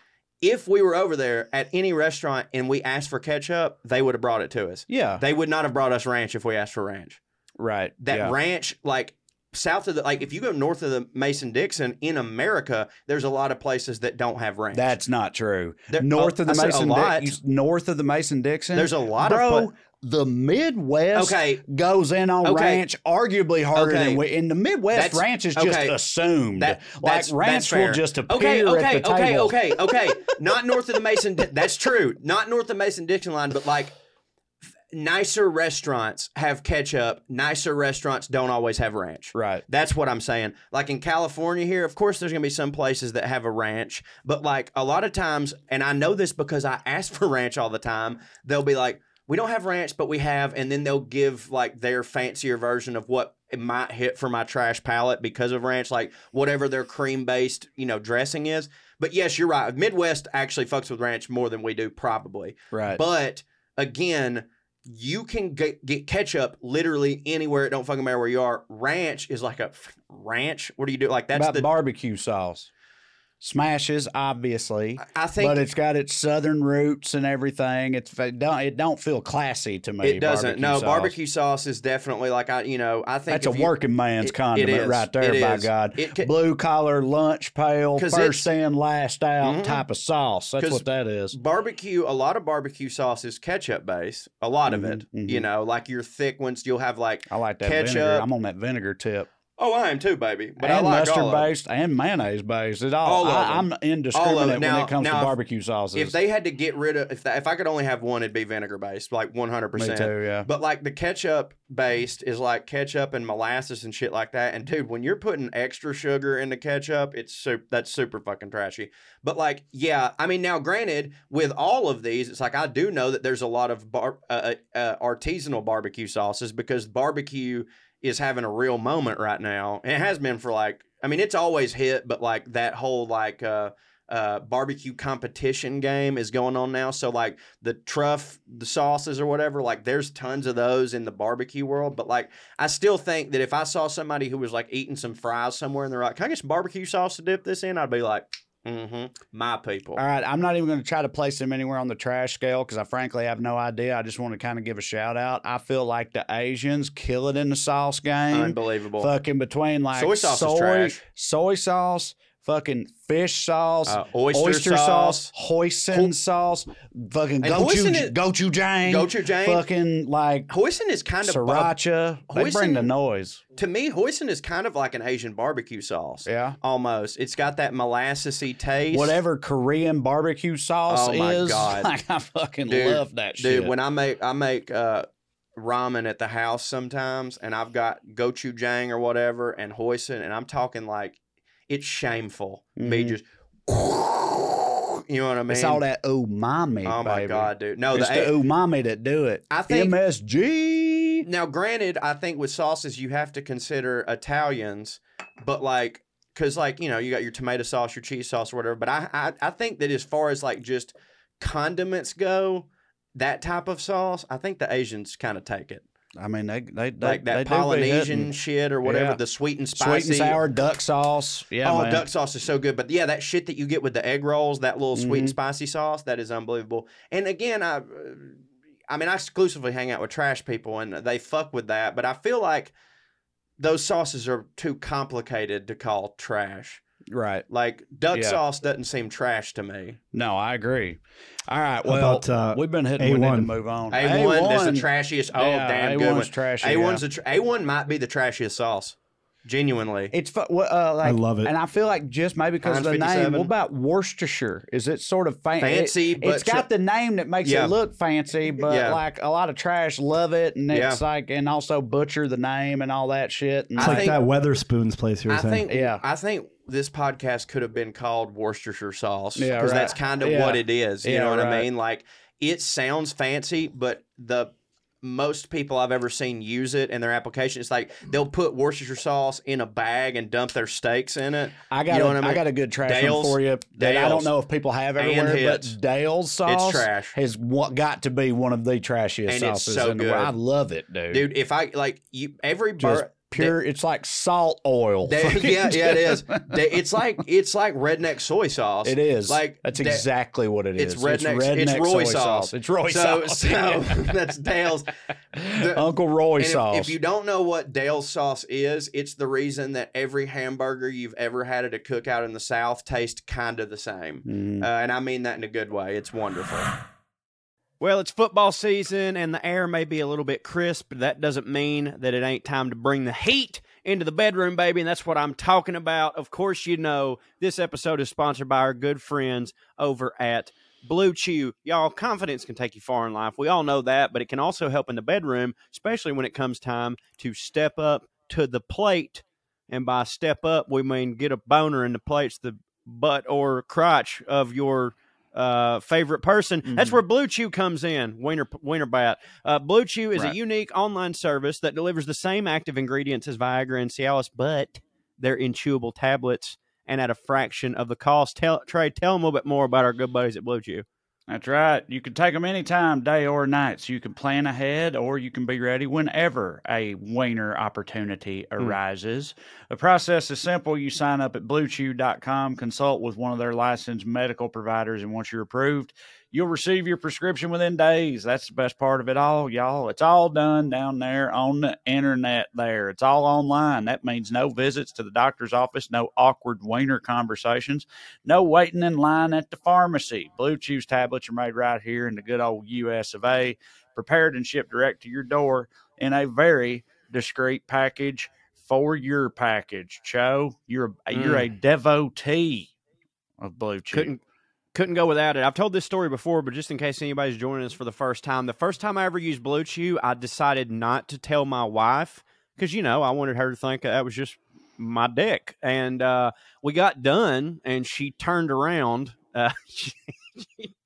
If we were over there at any restaurant and we asked for ketchup, they would have brought it to us.
yeah,
They would not have brought us ranch if we asked for ranch.
Right.
That
yeah.
ranch, like south of the, like if you go north of the Mason Dixon in America, there's a lot of places that don't have ranch.
That's not true.
There-
north
uh,
of the Mason Dixon, north of the Mason Dixon.
There's a lot
bro,
of. pla-
the Midwest
Okay.
goes in on
Okay.
ranch arguably harder
Okay.
than we. In the Midwest,
That's-
ranch is just assumed.
That,
like
that's,
ranch will just appear
okay, okay,
at the
okay,
table.
okay, okay. okay. Not north of the Mason. That's true. Not north of the Mason Dixon line, but like nicer restaurants have ketchup. Nicer restaurants don't always have ranch.
Right.
That's what I'm saying. Like in California here, of course, there's going to be some places that have a ranch, but like a lot of times, and I know this because I ask for ranch all the time, they'll be like, we don't have ranch, but we have, and then they'll give like their fancier version of what it might hit for my trash palate because of ranch, like whatever their cream based, you know, dressing is. But yes, you're right. Midwest actually fucks with ranch more than we do, probably.
Right.
But again, you can get, get ketchup literally anywhere. It don't fucking matter where you are. Ranch is like a ranch. What do you do? Like that's
about
the.
barbecue sauce. Smashes, obviously,
I think
but it's got its southern roots and everything. It's it don't it don't feel classy to me.
it doesn't.
barbecue
No,
sauce.
barbecue sauce is definitely like I. You know, I think
That's a
you-
working man's
it-
condiment right there,
It
by
is.
God.
It ca-
Blue collar, lunch pail, first in, last out
Mhm.
type of sauce. That's what that is.
barbecue a lot of barbecue sauce is ketchup based a lot of it
Mhm,
you know like your thick ones you'll have like
I like that
ketchup.
vinegar. I'm on that vinegar tip.
Oh i am too baby but
and
i like
mustard based and mayonnaise based. It all,
All
I. I'm indiscriminate when
Now-
it comes
now,
to barbecue sauces.
if they had to get rid of if if i could only have one it'd be vinegar based like 100%
Me too, yeah.
But like the ketchup based is like ketchup and molasses and shit like that. And dude, when you're putting extra sugar in the ketchup, it's super, that's super fucking trashy. But like, yeah, I mean, now granted, with all of these, it's like I do know that there's a lot of bar, uh, uh, artisanal barbecue sauces because barbecue is having a real moment right now. And it has been for like, I mean, it's always hit, but like that whole like, uh, uh, barbecue competition game is going on now. So like the truff, the sauces or whatever, like there's tons of those in the barbecue world. But like I still think that if I saw somebody who was like eating some fries somewhere and they're like, "Can I get some barbecue sauce to dip this in?" I'd be like, "Mm-hmm, my people."
All right, I'm not even going to try to place them anywhere on the trash scale because I frankly have no idea. I just want to kind of give a shout out. I feel like the Asians kill it in the sauce game.
Unbelievable.
Fucking between like
Soy sauce
soy,
trash.
soy sauce, fucking fish sauce,
Uh, oyster sauce.
hoisin sauce, fucking
And hoisin
gochu
is-
gochujang,
Gochujang.
fucking like
Hoisin is kind of a-
sriracha. They bring the noise.
to me. Hoisin is kind of like an Asian barbecue sauce.
Yeah.
almost. It's got that molassesy taste.
Whatever Korean barbecue sauce
Oh, my
is,
God.
like I fucking
Dude,
love that shit. dude.
When I make I make uh, ramen at the house sometimes, and I've got gochujang or whatever and hoisin, and I'm talking like it's shameful. Me
Mhm.
just. You know what I mean?
it's all that umami.
Oh my
baby.
god, dude! No,
it's
the,
the umami that do it.
I think-
MSG.
now granted i think with sauces you have to consider italians but like because like you know you got your tomato sauce your cheese sauce or whatever but I, I i think that as far as like just condiments go that type of sauce i think the asians kind of take it
I mean, they they, they
like
they
that
be
polynesian shit or whatever
Yeah.
the sweet and spicy
sweet and sour duck sauce. Yeah,
oh,
man.
duck sauce is so good. But yeah, that shit that you get with the egg rolls, that little sweet and
Mhm.
spicy sauce, that is unbelievable. And again, I, I mean, I exclusively hang out with trash people, and they fuck with that. But I feel like those sauces are too complicated to call trash.
Right.
Like duck
Yeah.
sauce doesn't seem trash to me.
No, I agree. All right. Well,
about, uh,
we've been hitting. We need to
A1?
move on.
A one, that's the trashiest. Oh,
yeah,
damn good one.
A1's trashy,
A one's
yeah.
the A one might be the trashiest sauce. Genuinely,
It's fu- well, uh, like,
love it.
and I feel like just maybe because of the name. What about Worcestershire? Is it sort of fan-
Fancy,
It,
but
has got
tr-
the name that makes
Yeah.
it look fancy, but
Yeah.
like a lot of trash love it, and
Yeah.
it's like, and also butcher the name and all that shit. And
I
It's like
think-
that Wetherspoons place you were
I
saying.
think
Yeah.
I think this podcast could have been called Worcestershire sauce
Yeah,
because that's kind of
Yeah.
what it is. You
Yeah,
know what I mean? Like it sounds fancy, but the most people I've ever seen use it in their application, it's like they'll put Worcestershire sauce in a bag and dump their steaks in it.
I got
You know
a,
what I
I got a good trash
Dale's-
for you that I don't know if people have everywhere, but. Dale's sauce
trash.
has got to be one of the trashiest
And it's
sauces
so
in the world. I love it, dude.
Dude, if I like you every
Just pure. it's like salt oil.
They- yeah, yeah, it is. They- it's like it's like redneck soy sauce.
It is.
like
that's
that-
exactly what it is.
It's redneck. It's,
redneck
Roy
soy
sauce.
It's Roy
so,
sauce.
So that's Dale's. The-
Uncle Roy
and if-
sauce.
If, you don't know what Dale's sauce is, it's the reason that every hamburger you've ever had at a cookout in the South tastes kind of the same.
Mhm.
Uh, and I mean that in a good way. It's wonderful.
Well, it's football season and the air may be a little bit crisp, but that doesn't mean that it ain't time to bring the heat into the bedroom, baby. And that's what I'm talking about. Of course, you know, this episode is sponsored by our good friends over at Blue Chew. Y'all, confidence can take you far in life. We all know that, but it can also help in the bedroom, especially when it comes time to step up to the plate. And by step up, we mean get a boner in the plates, the butt or crotch of your uh, favorite person.
Mm-hmm.
That's where Blue Chew comes in. Wiener Wiener Bat. Uh, Blue Chew is
Right.
a unique online service that delivers the same active ingredients as Viagra and Cialis, but they're in chewable tablets and at a fraction of the cost. Tell Trae, tell them a little bit more about our good buddies at Blue Chew.
That's right. You can take them anytime, day or night. So you can plan ahead or you can be ready whenever a wiener opportunity hmm. arises. The process is simple. You sign up at bluechew.com, consult with one of their licensed medical providers, and once you're approved, you'll receive your prescription within days. That's the best part of it all, y'all. It's all done down there on the internet there. It's all online. That means no visits to the doctor's office, no awkward wiener conversations, no waiting in line at the pharmacy. Blue Chew's tablets are made right here in the good old US of A, prepared and shipped direct to your door in a very discreet package for your package. Cho, you're a, you're a mm. devotee of Blue Chew.
Couldn't couldn't go without it. I've told this story before, but just in case anybody's joining us for the first time, the first time I ever used Blue Chew, I decided not to tell my wife because you know I wanted her to think that was just my dick. And uh, we got done, and she turned around. Uh, she,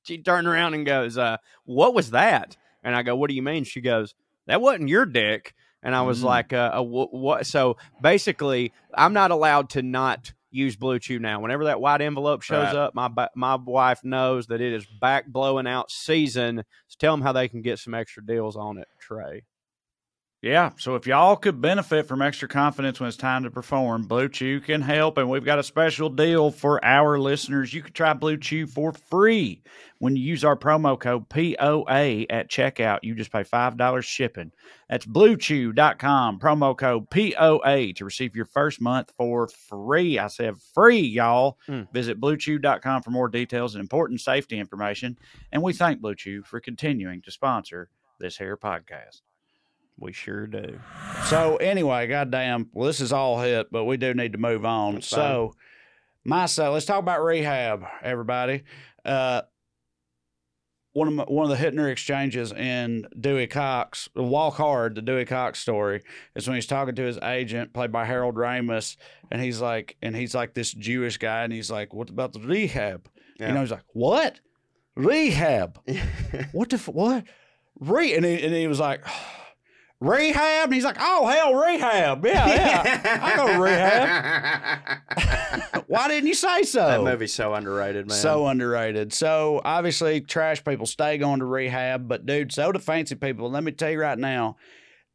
she turned around and goes, uh, "What was that?" And I go, "What do you mean?" She goes, "That wasn't your dick." And I was
Mm.
like, uh, uh, wh- "What?" So basically, I'm not allowed to not use Blue Chew now. Whenever that white envelope shows
Right.
up, my my wife knows that it is back blowing out season. So tell them how they can get some extra deals on it, Trae.
Yeah, so if y'all could benefit from extra confidence when it's time to perform, Blue Chew can help, and we've got a special deal for our listeners. You can try Blue Chew for free when you use our promo code POA at checkout. You just pay $5 shipping. That's bluechew.com, promo code POA to receive your first month for free. I said free, y'all.
Mm.
Visit bluechew.com for more details and important safety information. And we thank Blue Chew for continuing to sponsor this here podcast.
We sure do.
So anyway, goddamn. Well, this is all hit, but we do need to move on.
That's fine.
so, myself, let's talk about rehab, everybody. Uh, one of my, one of the Hittner exchanges in Dewey Cox, Walk Hard, the Dewey Cox story, is when he's talking to his agent, played by Harold Ramis, and he's like, and he's like this Jewish guy, and he's like, "What about the rehab?"
Yeah.
You know, he's like, "What rehab? what the f- what re?" And he, and he was like. Rehab, and he's like, "Oh hell, rehab, yeah, yeah, I go to rehab." Why didn't you say so?
that movie's so underrated, man.
So underrated. So obviously, trash people stay going to rehab, but dude, so do fancy people. Let me tell you right now,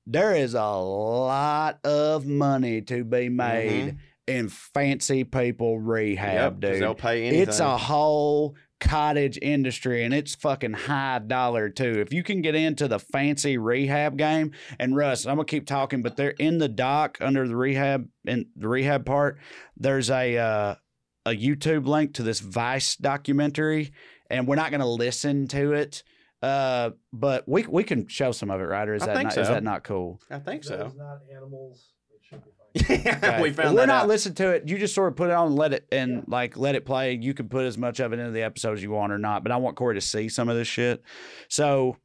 there is a lot of money to be made in fancy people rehab,
Mm-hmm. Yep,
dude.
they'll pay anything.
It's a whole cottage industry and it's fucking high dollar too. If you can get into the fancy rehab game, and Russ, I'm gonna keep talking, but they're in the dock under the rehab in the rehab part. There's a uh, a YouTube link to this Vice documentary, and we're not gonna listen to it. Uh, but we we can show some of it, right? Or is
I
that
think
not, is that not cool?
I think so.
not animals. It should be
Okay.
we found
We're not
out.
listening to it. You just sort of put it on and let it and like let it play. You can put as much of it into the episode as you want or not. But I want Corey to see some of this shit. So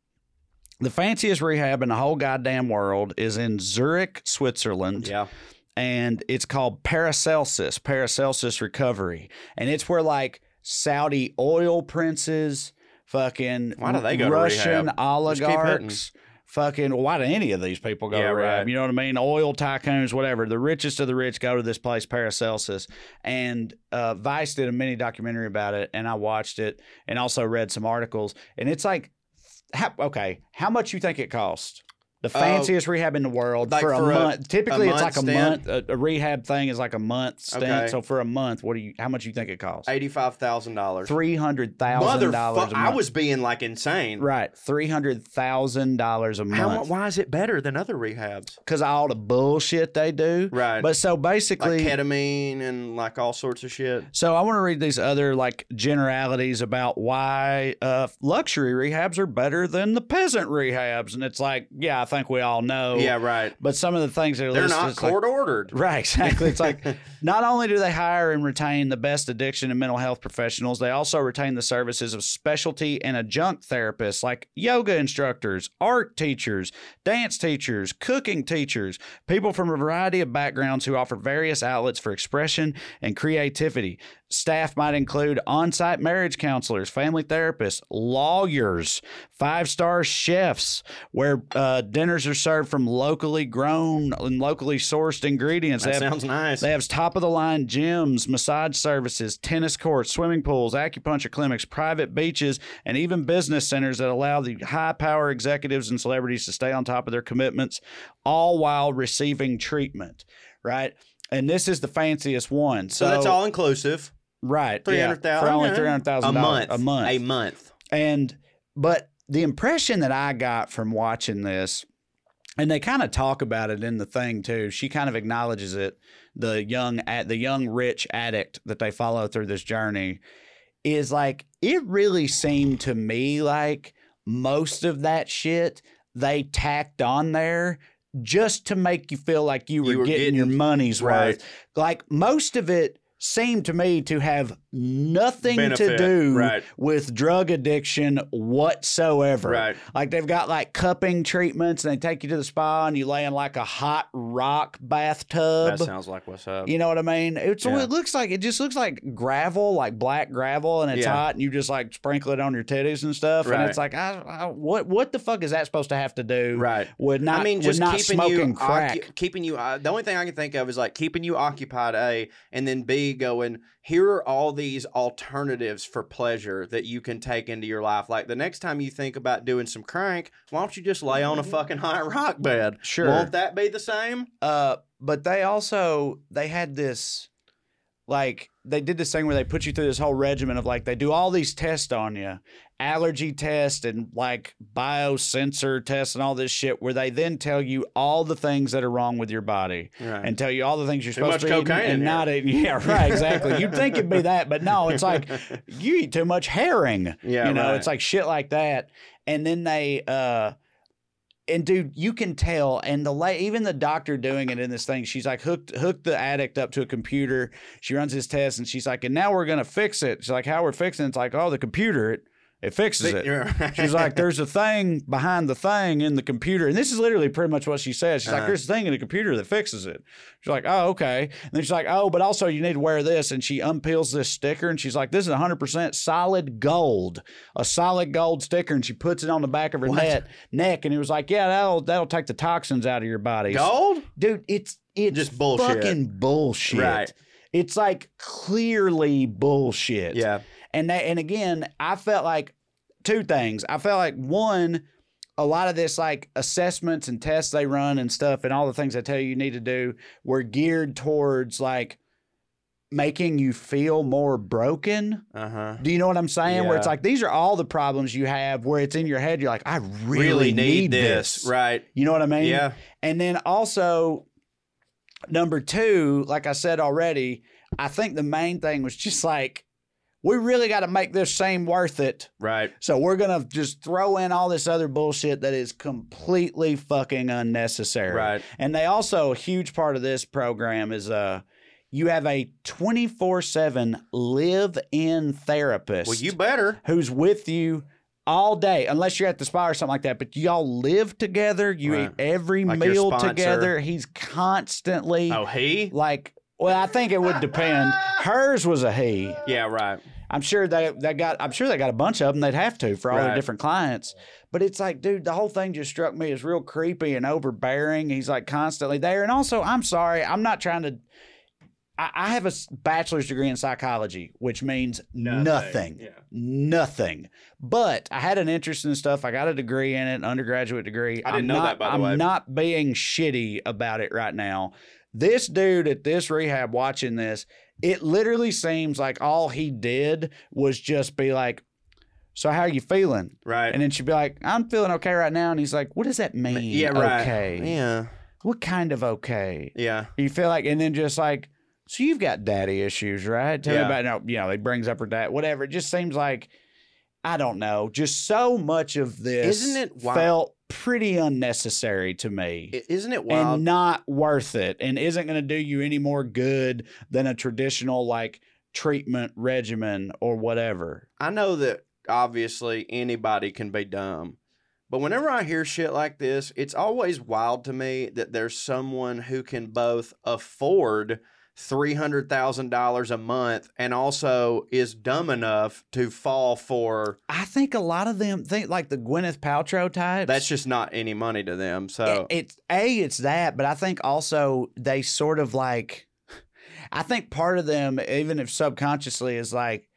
the fanciest rehab in the whole goddamn world is in Zurich, Switzerland.
Yeah.
And it's called Paracelsus, Paracelsus Recovery. And it's where like Saudi oil princes, fucking
Why do they go
Russian
rehab? Just keep
oligarchs, fucking why do any of these people go
Yeah,
to rehab?
right.
You know what I mean? Oil tycoons, whatever. The richest of the rich go to this place, Paracelsus. And uh, Vice did a mini documentary about it, and I watched it and also read some articles. And it's like, how, okay, how much you think it cost? The fanciest rehab in the world
like
for a
for a-
month. Typically,
a
it's like a
month
month. A, a rehab thing is like a month stint.
Okay.
So for a month, what do you? How much you think it costs?
Eighty-five thousand dollars.
Three hundred thousand dollars.
I was being like insane.
right. Three hundred thousand dollars a
How,
month
why is it better than other rehabs?
because all the bullshit they do.
Right.
But so
Like
basically,
ketamine and like all sorts of shit.
So I want to read these other like generalities about why uh, luxury rehabs are better than the peasant rehabs, and it's like, yeah, I think we all know.
Yeah, right.
But some of the things that are
They're
listed,
not
it's like-
court ordered.
Right, exactly. It's like not only do they hire and retain the best addiction and mental health professionals, they also retain the services of specialty and adjunct therapists like yoga instructors, art teachers, dance teachers, cooking teachers, people from a variety of backgrounds who offer various outlets for expression and creativity. Staff might include on site marriage counselors, family therapists, lawyers, five star chefs, where uh, dinners are served from locally grown and locally sourced ingredients.
That
have-
sounds nice.
they have top of the line gyms, massage services, tennis courts, swimming pools, acupuncture clinics, private beaches, and even business centers that allow the high power executives and celebrities to stay on top of their commitments, all while receiving treatment. Right. And this is the fanciest one. So,
so that's all inclusive.
right.
Three
yeah, for only three hundred thousand
a month.
A month.
A month.
And but the impression that I got from watching this, and they kind of talk about it in the thing too. She kind of acknowledges it. The young at the young rich addict that they follow through this journey is like it really seemed to me like most of that shit they tacked on there just to make you feel like you were,
You were
getting, your
getting-
money's
right.
worth. Like most of it seemed to me to have nothing to do
right.
with drug addiction whatsoever.
Right.
Like they've got like cupping treatments and they take you to the spa and you lay in like a hot rock bathtub.
That sounds like what's up.
You know what I mean? It's
Yeah.
it looks like it just looks like gravel, like black gravel, and it's
Yeah.
hot, and you just like sprinkle it on your titties and stuff, and it's like, I, I, what what the fuck is that supposed to have to do?
Right.
With not,
I mean, just
not
keeping
smoking
you
crack.
occu- keeping you. Uh, the only thing I can think of is like keeping you occupied. A and then B going. Here are all these alternatives for pleasure that you can take into your life. Like the next time you think about doing some crank, why don't you just lay on a fucking hot rock bed?
Sure.
Won't that be the same?
Uh, but they also they had this like they did this thing where they put you through this whole regimen of like they do all these tests on you allergy test and like biosensor tests and all this shit where they then tell you all the things that are wrong with your body
Right.
and tell you all the things you're
Too
supposed to eat
cocaine
and not eat. Yeah, right, exactly. You'd think it'd be that, but no, it's like you eat too much herring.
Yeah,
you know,
right.
it's like shit like that. And then they uh and dude, you can tell, and the la- even the doctor doing it in this thing, she's like hooked hooked the addict up to a computer. She runs his test, and she's like, and now we're gonna fix it. She's like, how we're fixing? It's like, oh, the computer it it fixes it. She's like, there's a thing behind the thing in the computer. And this is literally pretty much what she says. She's like,
Uh-huh.
there's a thing in the computer that fixes it. She's like, oh, okay. And then she's like, oh, but also you need to wear this. And she unpeels this sticker and she's like, this is 100% solid gold, a solid gold sticker. And she puts it on the back of her neck, neck. And it was like, yeah, that'll, that'll take the toxins out of your body.
Gold?
Dude, it's, it's
Just bullshit.
fucking bullshit.
Right.
It's like clearly bullshit.
Yeah.
And that, and again, I felt like two things. I felt like one, a lot of this like assessments and tests they run and stuff, and all the things they tell you you need to do were geared towards like making you feel more broken.
Uh huh.
Do you know what I'm saying? Where it's like these are all the problems you have. Where it's in your head, you're like, I really,
Really
need,
need
this.
this. Right.
You know what I mean?
Yeah.
And then also, number two, like I said already, I think the main thing was just like, we really got to make this same worth it.
Right.
So we're going to just throw in all this other bullshit that is completely fucking unnecessary.
Right.
And they also, a huge part of this program is, uh, you have a 24 7 live in therapist
Well, you better.
who's with you all day, unless you're at the spa or something like that. But y'all live together. You
Right.
eat every
Like
meal together. He's constantly
Oh, he?
like. Well, I think it would depend. Hers was a he.
Yeah, right.
I'm sure they they got. I'm sure they got a bunch of them. They'd have to for all their different clients. But it's like, dude, the whole thing just struck me as real creepy and overbearing. He's like constantly there. And also, I'm sorry, I'm not trying to. I, I have a bachelor's degree in psychology, which means nothing.
Yeah.
Nothing. But I had an interest in stuff. I got a degree in it, an undergraduate degree.
I didn't
I'm
know
not,
that, by the way.
I'm not being shitty about it right now. This dude at this rehab watching this, it literally seems like all he did was just be like, So how are you feeling?
Right.
And then she'd be like, I'm feeling okay right now. And he's like, What does that mean?
yeah, right.
Okay.
Yeah.
What kind of okay?
Yeah.
You feel like, and then just like, so you've got daddy issues, right? Tell
Yeah.
me about, no, you know, he brings up her dad, whatever. It just seems like, I don't know, just so much of this
Isn't it wild?
felt pretty unnecessary to me
Isn't it wild?
and not worth it and isn't going to do you any more good than a traditional like treatment regimen or whatever.
I know that obviously anybody can be dumb. But whenever I hear shit like this, it's always wild to me that there's someone who can both afford $300,000 a month and also is dumb enough to fall for
I think a lot of them think like the Gwyneth Paltrow types.
that's just not any money to them. So,
It- it's a it's that, but I think also they sort of like I think part of them, even if subconsciously, is like,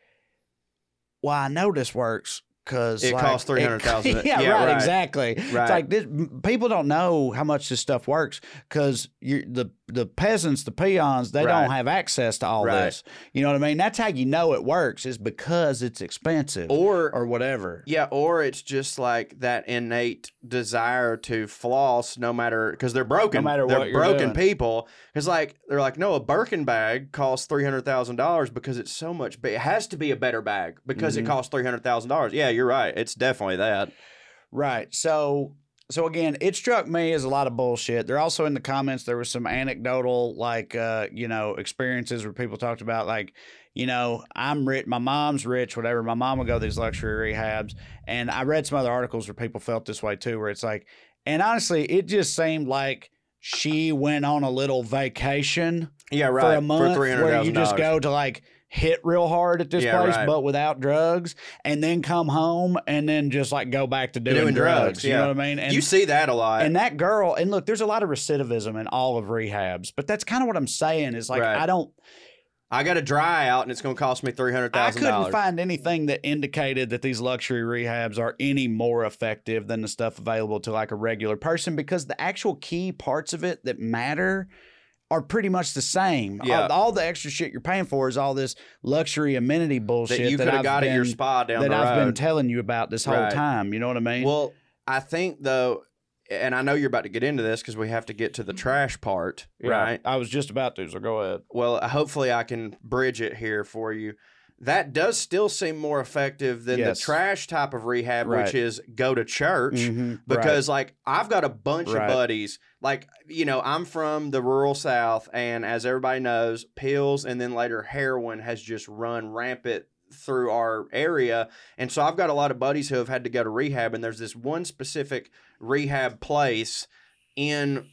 well, I know this works because
It costs $300,000.
Yeah,
Yeah,
right,
right.
exactly. It's
Right.
like this, people don't know how much this stuff works because you're the the peasants, the peons, they
Right.
don't have access to all
Right.
this. You know what I mean? That's how you know it works is because it's expensive
or
or whatever.
Yeah, or it's just like that innate desire to floss, no matter because they're broken.
No matter
they're
what
broken people. Because like they're like, no, a Birkin bag costs three hundred thousand dollars because it's so much. But it has to be a better bag because
Mhm.
it costs three hundred thousand dollars. Yeah, you're right. It's definitely that.
Right. So so again, it struck me as a lot of bullshit. There also in the comments there was some anecdotal like uh, you know, experiences where people talked about like, you know, I'm rich, my mom's rich, whatever. My mom would go to these luxury rehabs. And I read some other articles where people felt this way too, where it's like and honestly, it just seemed like she went on a little vacation
Yeah,
for
right.
a month
three hundred
where you just go to like hit real hard at this
Yeah,
place,
right.
but without drugs, and then come home and then just like go back to doing,
Doing
drugs.
drugs,
You
yeah.
know what I mean? And
you see that a lot.
and that girl, and look, there's a lot of recidivism in all of rehabs, but that's kind of what I'm saying is like
Right.
I don't.
I got to dry out, and it's going to cost me three hundred
I couldn't find anything that indicated that these luxury rehabs are any more effective than the stuff available to like a regular person because the actual key parts of it that matter are pretty much the same.
Yeah.
All, all the extra shit you're paying for is all this luxury amenity bullshit
that you could have got
been,
at your spa down
that I've
road.
been telling you about this whole
Right.
time. You know what I mean?
Well, I think though, and I know you're about to get into this because we have to get to the trash part,
Yeah,
right?
I was just about to, so go ahead.
Well, hopefully I can bridge it here for you. That does still seem more effective than
Yes.
the trash type of rehab,
Right.
which is go to church.
Mhm,
Because like I've got a bunch
Right.
of buddies. Like you know, I'm from the rural South, and as everybody knows, pills and then later heroin has just run rampant through our area. And so I've got a lot of buddies who have had to go to rehab, and there's this one specific rehab place in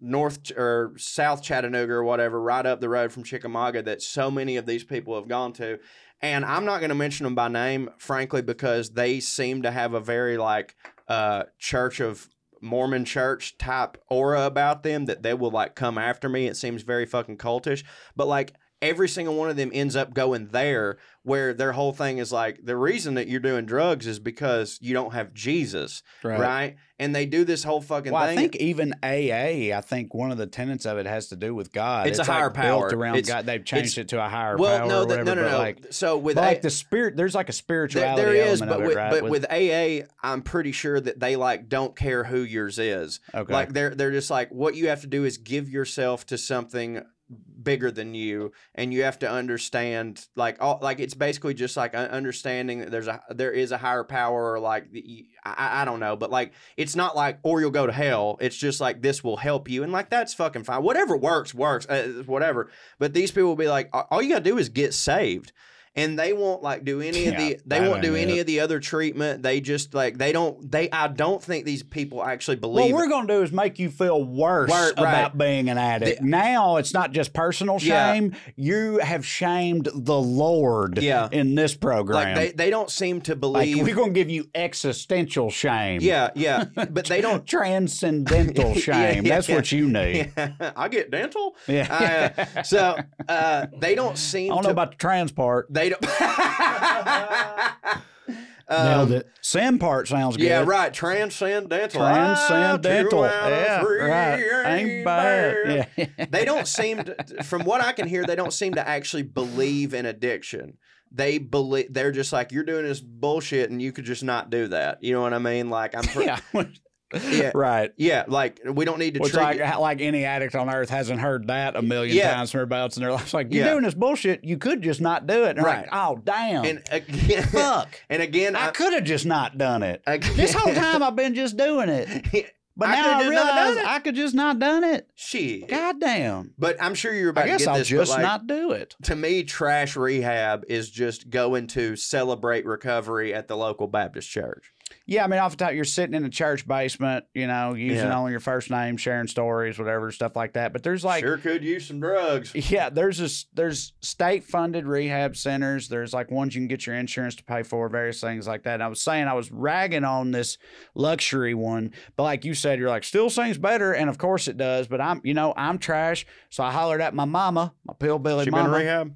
North or South Chattanooga or whatever, right up the road from Chickamauga, that so many of these people have gone to. And I'm not going to mention them by name, frankly, because they seem to have a very like uh, Church of Mormon church type aura about them that they will like come after me. It seems very fucking cultish. But like every single one of them ends up going there where their whole thing is like the reason that you're doing drugs is because you don't have Jesus. Right. And they do this whole fucking
Well,
thing.
I think even AA, I think one of the tenets of it has to do with God.
It's a
like
higher
built
power.
around
It's-
God. They've changed it to a higher
well,
power
no,
or
that,
whatever.
no, no, no.
Like,
so with
but like the spirit, there's like a
there,
spirituality
there is,
element
but
of
with,
it, right?
but with AA, I'm pretty sure that they like don't care who yours is.
okay,
Like they're they're just like what you have to do is give yourself to something bigger than you, and you have to understand like all like it's basically just like understanding that there's a there is a higher power or like the, I, I don't know, but like it's not like or you'll go to hell. It's just like this will help you, and like that's fucking fine. Whatever works works, uh, whatever. But these people will be like, all all you gotta do is get saved. And they won't like do any of the they won't do any
it.
of the other treatment. They just like they don't they I don't think these people actually believe.
what we're going to do is make you feel worse
right.
about being an addict.
The-
now it's not just personal
Yeah.
shame. You have shamed the Lord
Yeah.
in this program.
like they, they don't seem to
Like,
believe
we're going to give you existential shame.
yeah yeah but they don't
Transcendental shame.
yeah,
That's what you need.
i get dental
Yeah.
Uh, so uh they don't seem
I don't
to
know about the trans part.
they don't
Nailed
Um,
it.
Sim part sounds good.
yeah right transcendental
Transcendental.
Ah, two out of
Yeah, right. Ain't bad. Yeah.
they don't seem to, from what I can hear, they don't seem to actually believe in addiction. They believe they're just like you're doing this bullshit, and you could just not do that. You know what I mean? Like I'm, pr- yeah,
yeah. Right.
yeah. Like we don't need to
Which
treat.
like like any addict on earth hasn't heard that a million
Yeah.
times from everybody else in their life. It's like you're
Yeah.
doing this bullshit. You could just not do it. And
Right.
like, oh damn.
and again,
Fuck.
And again,
I
I,
could have just not done it.
again,
This whole time I've been just doing it. But
I
now I realize. I could just not done it.
shit.
God damn.
But I'm sure you're about
I guess
to get
I'll
this.
just
like,
not do it.
to me, trash rehab is just going to celebrate recovery at the local Baptist church.
Yeah, I mean, off the top, you're sitting in a church basement, you know, using
Yeah.
only your first name, sharing stories, whatever, stuff like that. But there's like,
sure could use some drugs.
yeah, there's this, there's state funded rehab centers. There's like ones you can get your insurance to pay for, various things like that. And I was saying I was ragging on this luxury one, but like you said, you're like, still sings better, and of course it does. But I'm, you know, I'm trash, so I hollered at my mama, my pillbilly
She been
mama.
to rehab?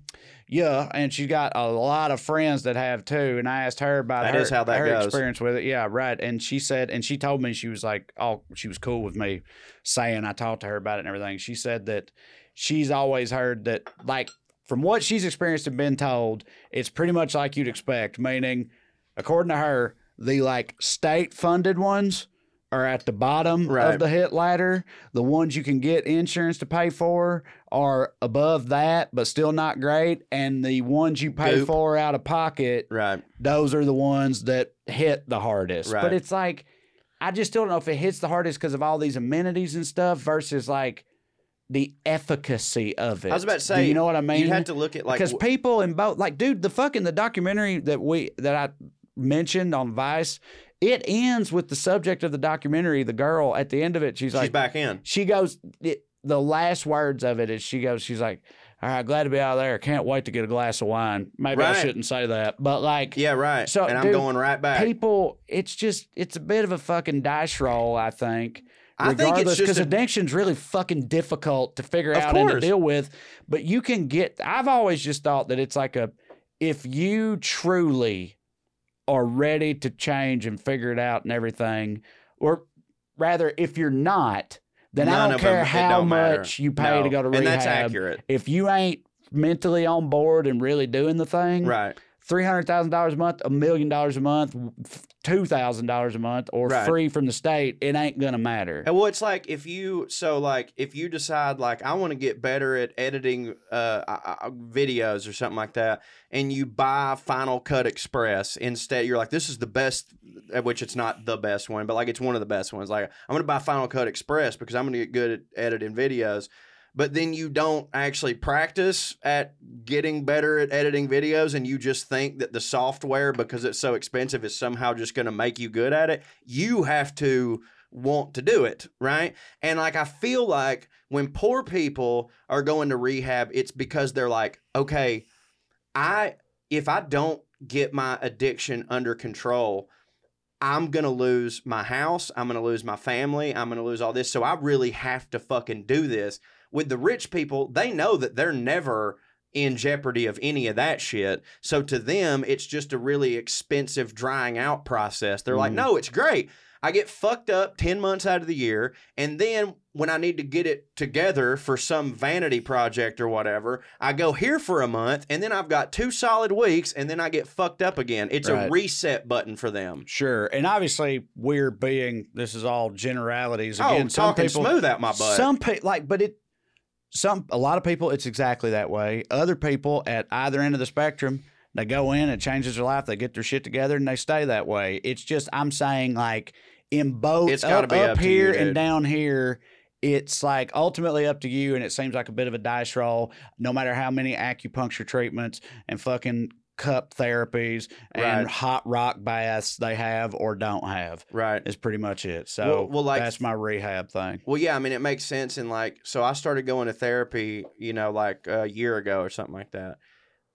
Yeah, and she's got a lot of friends that have too. And I asked her about
That
her,
is how that
her
goes.
experience with it. Yeah, right. And she said, and she told me she was like, oh, she was cool with me saying I talked to her about it and everything. She said that she's always heard that, like, from what she's experienced and been told, it's pretty much like you'd expect. Meaning, according to her, the like state funded ones are at the bottom
Right.
of the hit ladder. The ones you can get insurance to pay for are above that, but still not great. And the ones you pay
Goop.
for out of pocket,
Right.
those are the ones that hit the hardest.
Right.
But it's like, I just still don't know if it hits the hardest because of all these amenities and stuff versus like the efficacy of it.
I was about to
Do
say,
you know what I mean?
You had to look at like
because
w-
people in both like dude the fucking the documentary that we that i mentioned on vice it ends with the subject of the documentary the girl at the end of it she's
she's
like she's
back in.
she goes it, the last words of it is she goes she's like all right glad to be out of there can't wait to get a glass of wine maybe i shouldn't say that but like
Yeah, right.
So,
and I'm
dude,
going right back.
people it's just it's a bit of a fucking dice roll i think
I think it's
because addiction's really fucking difficult to figure out and to deal with. But you can get. I've always just thought that it's like a, if you truly are ready to change and figure it out and everything, or rather, if you're not, then I don't care
it
how
don't matter.
much you pay
No,
to go to
and
rehab.
that's accurate.
If you ain't mentally on board and really doing the thing,
Right.
Three hundred thousand dollars a month, a million dollars a month, two thousand dollars a month, or
Right.
free from the state, it ain't gonna matter.
And well, it's like if you so like if you decide like I want to get better at editing uh, uh, videos or something like that, and you buy Final Cut Express instead, you're like, this is the best, uh, which it's not the best one, but like it's one of the best ones. Like I'm gonna buy Final Cut Express because I'm gonna get good at editing videos. But then you don't actually practice at getting better at editing videos, and you just think that the software, because it's so expensive, is somehow just going to make you good at it. You have to want to do it, right? And like I feel like when poor people are going to rehab, it's because they're like, okay, I if I don't get my addiction under control, I'm going to lose my house, I'm going to lose my family, I'm going to lose all this. So I really have to fucking do this. With the rich people, they know that they're never in jeopardy of any of that shit. So to them, it's just a really expensive drying out process. They're like,
Mhm.
no, it's great. I get fucked up 10 months out of the year. And then when I need to get it together for some vanity project or whatever, I go here for a month and then I've got two solid weeks and then I get fucked up again. It's a reset button for them.
Sure, and obviously we're being. This is all generalities. Again,
oh,
some
talking
people,
smooth out my butt.
Some people like, but it. Some a lot of people, it's exactly that way. Other people at either end of the spectrum, they go in, it changes their life, they get their shit together, and they stay that way. It's just I'm saying like in both
It's gotta
up,
be
up
up
here
you,
and down here. It's like ultimately up to you, and it seems like a bit of a dice roll. No matter how many acupuncture treatments and fucking cup therapies and
Right.
hot rock baths they have or don't have
right.
is pretty much it. So
Well- well, like-
that's my rehab thing.
Well, yeah, I mean, it makes sense. And like, so I started going to therapy, you know, like a year ago or something like that.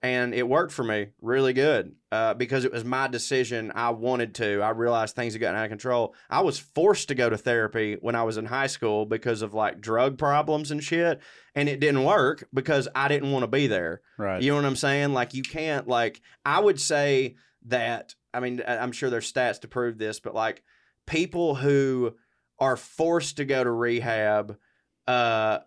And it worked for me really good uh, because it was my decision. I wanted to. I realized things had gotten out of control. I was forced to go to therapy when I was in high school because of like drug problems and shit. And it didn't work because I didn't want to be there.
Right.
You know what I'm saying? Like you can't like I would say that I mean I'm sure there's stats to prove this, but like people who are forced to go to rehab uh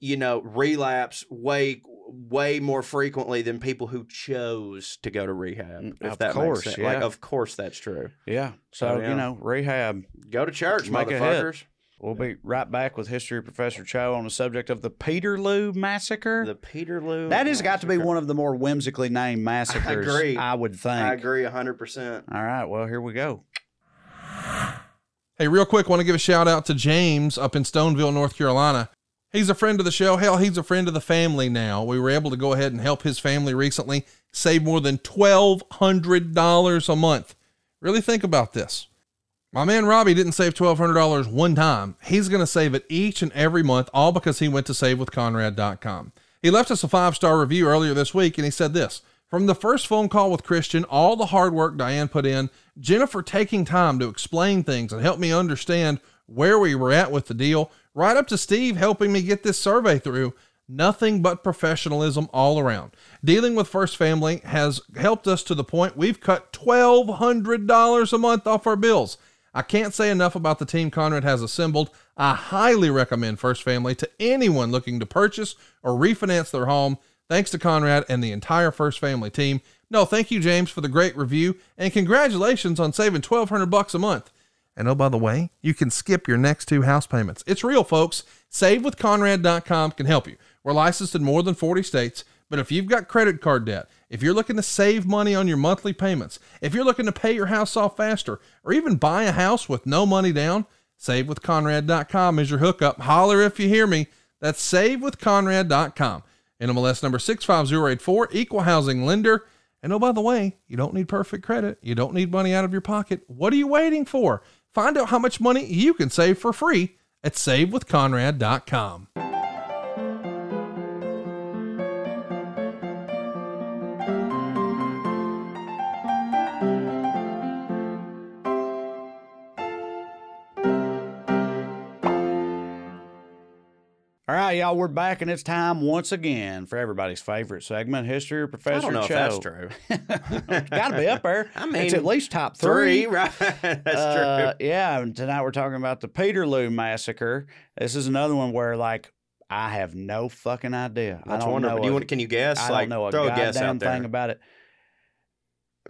you know relapse way way more frequently than people who chose to go to rehab.
Mm,
If
of
that
course,
makes sense. Like
yeah.
of course that's true.
yeah. So,
Oh, yeah.
you know, rehab.
Go to church,
Make a
motherfuckers.
We'll be right back with History Professor Cho on the subject of the Peterloo Massacre.
The Peterloo
that has got to be one of the more whimsically named massacres.
I agree.
I would think.
I agree hundred percent.
All right. Well, here we go.
Hey, real quick, want to give a shout out to James up in Stoneville, North Carolina. He's a friend of the show. Hell, he's a friend of the family now. We were able to go ahead and help his family recently save more than $1,200 a month. Really think about this. My man Robbie didn't save $1,200 one time. He's going to save it each and every month, all because he went to savewithconrad.com. He left us a five star review earlier this week, and he said this From the first phone call with Christian, all the hard work Diane put in, Jennifer taking time to explain things and help me understand where we were at with the deal, right up to Steve helping me get this survey through. Nothing but professionalism all around. Dealing with First Family has helped us to the point we've cut $1,200 a month off our bills. I can't say enough about the team Conrad has assembled. I highly recommend First Family to anyone looking to purchase or refinance their home. Thanks to Conrad and the entire First Family team. No, thank you, James, for the great review, and congratulations on saving 1200 bucks a month. And oh, by the way, you can skip your next two house payments. It's real, folks. SaveWithConrad.com can help you. We're licensed in more than 40 states, but if you've got credit card debt, if you're looking to save money on your monthly payments, if you're looking to pay your house off faster, or even buy a house with no money down, SaveWithConrad.com is your hookup. Holler if you hear me. That's SaveWithConrad.com. NMLS number 65084, equal housing lender. And oh, by the way, you don't need perfect credit. You don't need money out of your pocket. What are you waiting for? Find out how much money you can save for free at SaveWithConrad.com.
y'all, we're back, and it's time once again for everybody's favorite segment, History or Professor
I don't know if that's true.
Got to be up there.
I mean, it's
at least top three.
Three, right? that's
Uh,
true.
yeah, and tonight we're talking about the Peterloo massacre. This is another one where, like, I have no fucking idea. I
That's
don't
wonderful.
know.
Do you
a-
want? Can you guess?
I
like,
don't know a
throw a guess out there.
thing about it.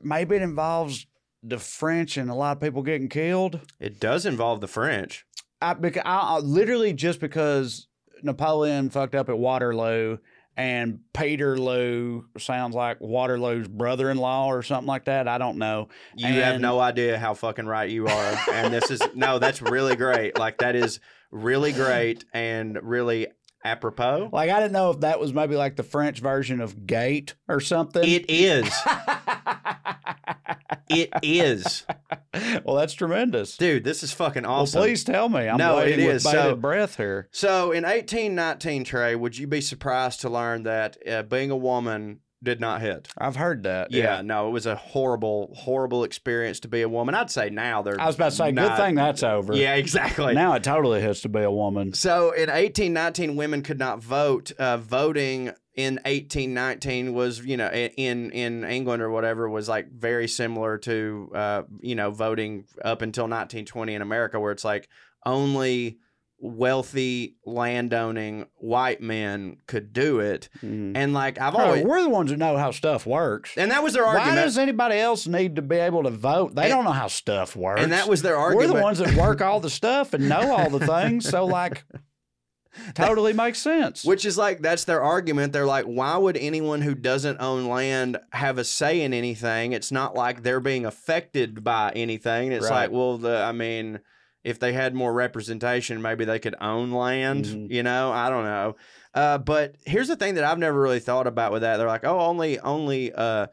Maybe it involves the French and a lot of people getting killed.
It does involve the French.
I, because I, I literally just because Napoleon fucked up at Waterloo and Peterloo sounds like Waterloo's brother-in-law or something like that. I don't know.
You have no idea how fucking right you are. and this is no, that's really great. Like that is really great and really apropos.
Like I didn't know if that was maybe like the French version of gate or something.
It is. It is.
well, that's tremendous.
Dude, this is fucking awesome.
Well, please tell me. I'm
No,
waiting
it
with
is.
bated
So-
breath here.
So in 1819, Trae, would you be surprised to learn that uh, being a woman did not hit?
I've heard that.
Yeah, no, it was a horrible, horrible experience to be a woman. I'd say now they're.
I was about to say, good thing that's over.
Yeah, exactly.
Now it totally hits to be a woman.
So in 1819, women could not vote. Uh, voting in 1819 was, you know, in in England or whatever was like very similar to, uh, you know, voting up until 1920 in America, where it's like only wealthy landowning white men could do it.
Mhm.
And like I've always,
we're the ones that know how stuff works.
and that was their argument Why
does anybody else need to be able to vote? They
And-
don't know how stuff works.
and that was their argument we're
the ones that work all the stuff and know all the things. So like, totally makes sense.
Which is like that's their argument. They're like, why would anyone who doesn't own land have a say in anything? It's not like they're being affected by anything. It's
Right.
like, well, the I mean, if they had more representation, maybe they could own land.
Mhm.
You know, I don't know. Uh, but here's the thing that I've never really thought about with that. They're like, oh, only only uh,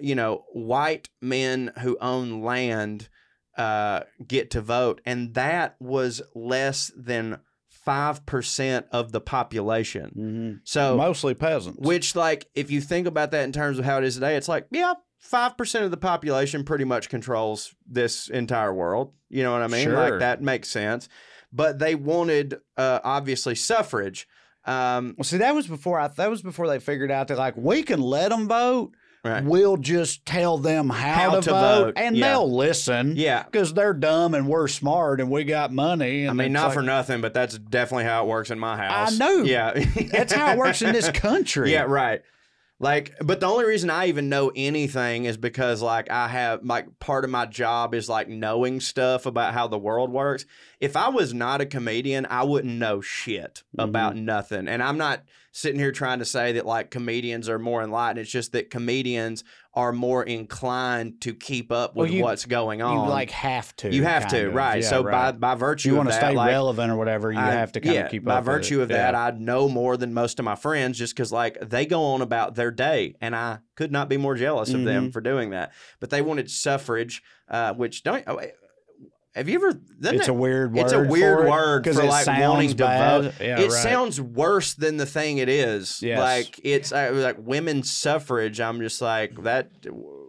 you know, white men who own land uh, get to vote, and that was less than five percent of the population.
Mhm.
So,
mostly peasants.
which like, if you think about that in terms of how it is today, it's like, yeah, five percent of the population pretty much controls this entire world. You know what I mean?
Sure.
Like that makes sense. But they wanted, uh, obviously, suffrage. Um,
well, see, that was before I. That was before they figured out that like we can let them vote.
Right.
We'll just tell them how,
How
to,
to
vote,
vote,
and
yeah.
they'll listen.
Yeah.
because they're dumb and we're smart and we got money. And
I mean, not
like-
for nothing, but that's definitely how it works in my house.
I know.
Yeah.
That's how it works in this country.
Yeah, right. Like, but the only reason I even know anything is because, like, I have, like, part of my job is, like, knowing stuff about how the world works. If I was not a comedian, I wouldn't know shit about mm-hmm. nothing. And I'm not sitting here trying to say that, like, comedians are more enlightened. It's just that comedians are more inclined to keep up
Well,
with
you-
what's going
You
on.
like have to.
You have to,
of.
right.
Yeah,
so,
right.
by by virtue
you
of
want to
that,
stay
like,
relevant or whatever, you
I-
have to kind
yeah,
of keep
by
up. with
virtue of that,
Yeah.
I know more than most of my friends just because like they go on about their day, and I could not be more jealous of them
Mhm.
for doing that. But they wanted suffrage, uh, which don't. Have you ever?
it's
it-
a weird word.
It's a weird
for it,
for
it
like
sounds
wanting to
bad.
vote.
Yeah,
it
right.
sounds worse than the thing it is.
Yes.
Like it's uh, like women's suffrage. I'm just like that.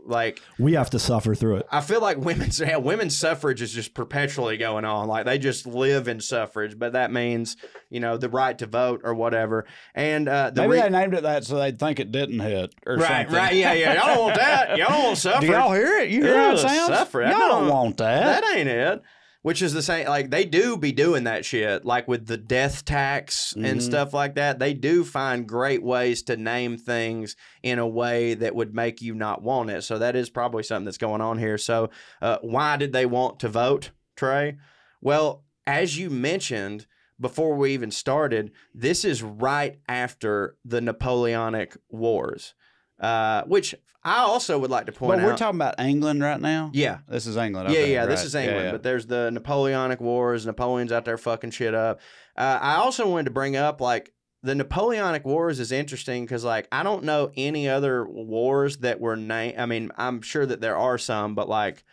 Like
We have to suffer through it.
I feel like women's yeah, women's suffrage is just perpetually going on. Like they just live in suffrage, but that means you know the right to vote or whatever. And uh, the
Maybe
re-
they named it that so they'd think it didn't hit or
right,
something.
right, yeah, yeah. Y'all don't want that. Y'all don't want suffrage.
Do y'all hear it? You hear how it sounds?
suffrage.
Y'all
I
don't
don't-
want that.
That ain't it. Which is the same. Like they do be doing that shit, like with the death tax and
Mhm.
stuff like that. They do find great ways to name things in a way that would make you not want it. So that is probably something that's going on here. So uh, why did they want to vote, Trae? Well, as you mentioned before we even started, this is right after the Napoleonic Wars, uh, which I also would like to point
But
out.
we're talking about England right now.
yeah,
This is England.
yeah,
okay,
yeah, this is England,
Yeah, yeah.
but there's the Napoleonic Wars. Napoleon's out there fucking shit up. Uh, I also wanted to bring up like the Napoleonic Wars is interesting because like I don't know any other wars that were named. I mean, I'm sure that there are some, but like,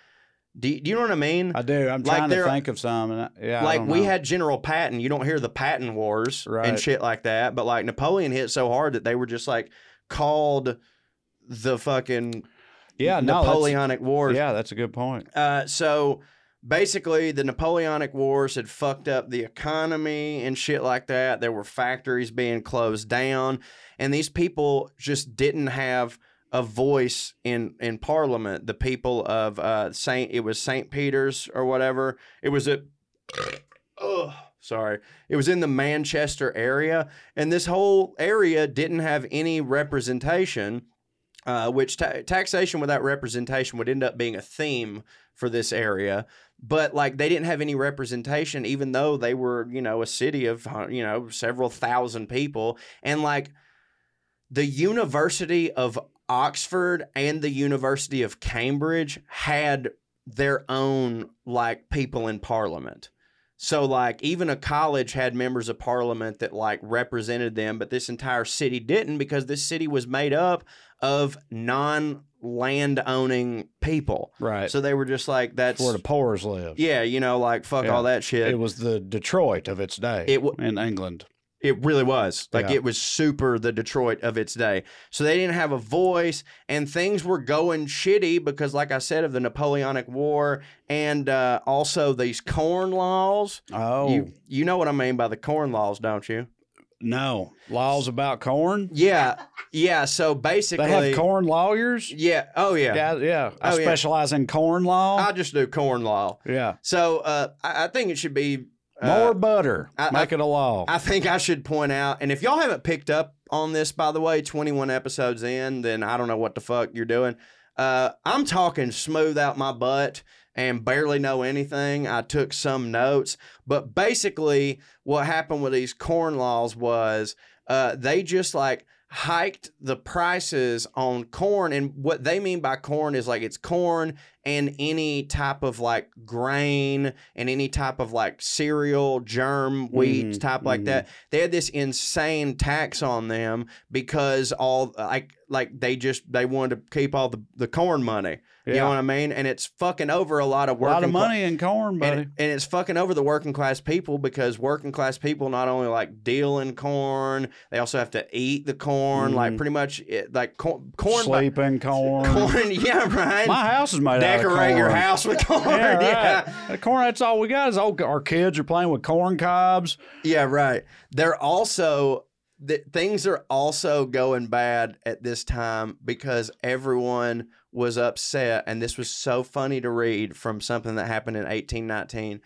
do, do you know what I mean?
I do. I'm
Like
trying to think of some. And I, yeah,
like we had General Patton. You don't hear the Patton Wars and shit like that, but like Napoleon hit so hard that they were just like called the fucking
yeah, no,
Napoleonic Wars.
Yeah, that's a good point.
Uh, so, basically the Napoleonic Wars had fucked up the economy and shit like that. There were factories being closed down, and these people just didn't have a voice in in Parliament. The people of uh, Saint it was Saint Peter's or whatever. It was at oh sorry it was in the manchester area and this whole area didn't have any representation uh, which ta- taxation without representation would end up being a theme for this area. But like they didn't have any representation even though they were you know a city of you know several thousand people. And like the university of oxford and the university of cambridge had their own like people in parliament. So like even a college had members of parliament that like represented them, but this entire city didn't because this city was made up of non land owning people.
Right.
So they were just like that's
where the poors live.
yeah, you know, like fuck
Yeah.
all that shit.
It was the Detroit of its day
It w-
in England.
It really was. Like
Yeah.
it was super the Detroit of its day. So they didn't have a voice and things were going shitty because like I said of the Napoleonic War and uh, also these corn laws.
Oh,
You you know what I mean by the corn laws, don't you?
No. Laws about corn?
Yeah. Yeah, so basically
They have corn lawyers?
Yeah. Oh yeah.
Yeah, yeah. I
Oh, yeah.
specialize in corn law.
I just do corn law.
yeah.
So uh, I, I think it should be uh,
More butter.
I-
Make it a law.
I think I should point out, and if y'all haven't picked up on this, by the way, 21 episodes in, then I don't know what the fuck you're doing. Uh, I'm talking smooth out my butt and barely know anything. I took some notes, but basically, what happened with these corn laws was uh, they just like hiked the prices on corn. And what they mean by corn is like it's corn and any type of like grain and any type of like cereal, germ, wheat,
Mhm,
type like
mhm.
that. They had this insane tax on them because all like like they just they wanted to keep all the, the corn money. You know what I mean? And it's fucking over a lot of
work.
a
lot of money in corn, buddy.
and, and it's fucking over the working class people because working class people not only like deal in corn, they also have to eat the corn. Like
Mhm.
pretty much, it, like corn, corn, by-
in corn.
corn. Yeah, right.
My house is made
Decorate your house with corn.
Yeah,
yeah,
right. The corn. That's all we got. Is all our kids are playing with corn cobs.
Yeah, right. They're also th- things are also going bad at this time because everyone was upset, and this was so funny to read from something that happened in 1819.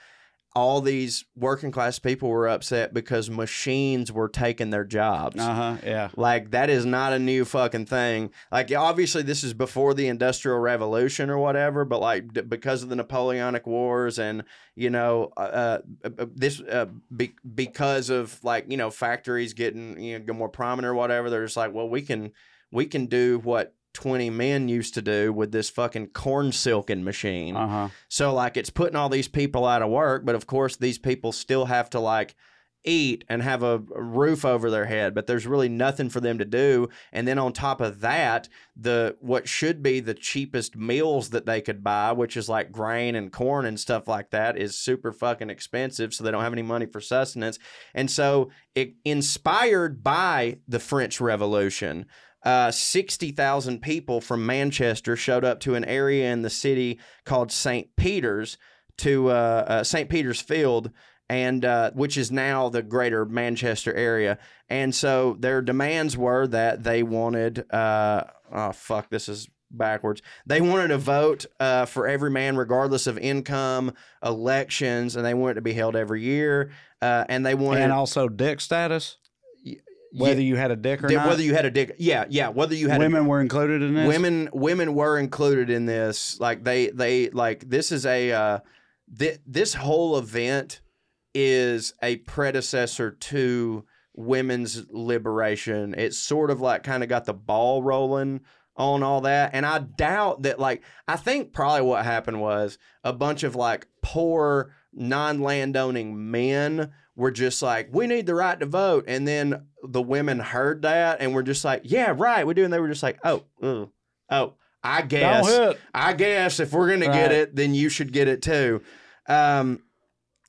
All these working class people were upset because machines were taking their jobs.
Uh huh. Yeah.
Like that is not a new fucking thing. Like obviously this is before the industrial revolution or whatever, but like d- because of the Napoleonic Wars and you know uh, uh, uh, this uh, be- because of like you know factories getting you know more prominent or whatever, they're just like, well, we can we can do what 20 men used to do with this fucking corn silking machine.
Uh huh.
So like it's putting all these people out of work, but of course these people still have to like eat and have a a roof over their head, but there's really nothing for them to do. And then on top of that, the what should be the cheapest meals that they could buy, which is like grain and corn and stuff like that, is super fucking expensive, so they don't have any money for sustenance. And so it inspired by the French Revolution, uh, 60,000 people from Manchester showed up to an area in the city called St. Peter's to uh, uh, St. Peter's Field, and uh, which is now the greater Manchester area. And so their demands were that they wanted, uh, oh, fuck, this is backwards. They wanted a vote uh, for every man, regardless of income, elections, and they wanted to be held every year. Uh, and they wanted
And also dick status.
Yeah,
Whether you had a dick or not.
whether you had a dick, yeah, yeah. Whether you had
women were included in this.
women, women were included in this. Like they, they like this is a uh, th- this whole event is a predecessor to women's liberation. It's sort of like kind of got the ball rolling on all that, and I doubt that. Like I think probably what happened was a bunch of like poor non-landowning men were just like, we need the right to vote. And then the women heard that and were just like, yeah, right, we do. And they were just like, oh, oh, I guess. I guess if we're going to get it, then you should get it too. Um,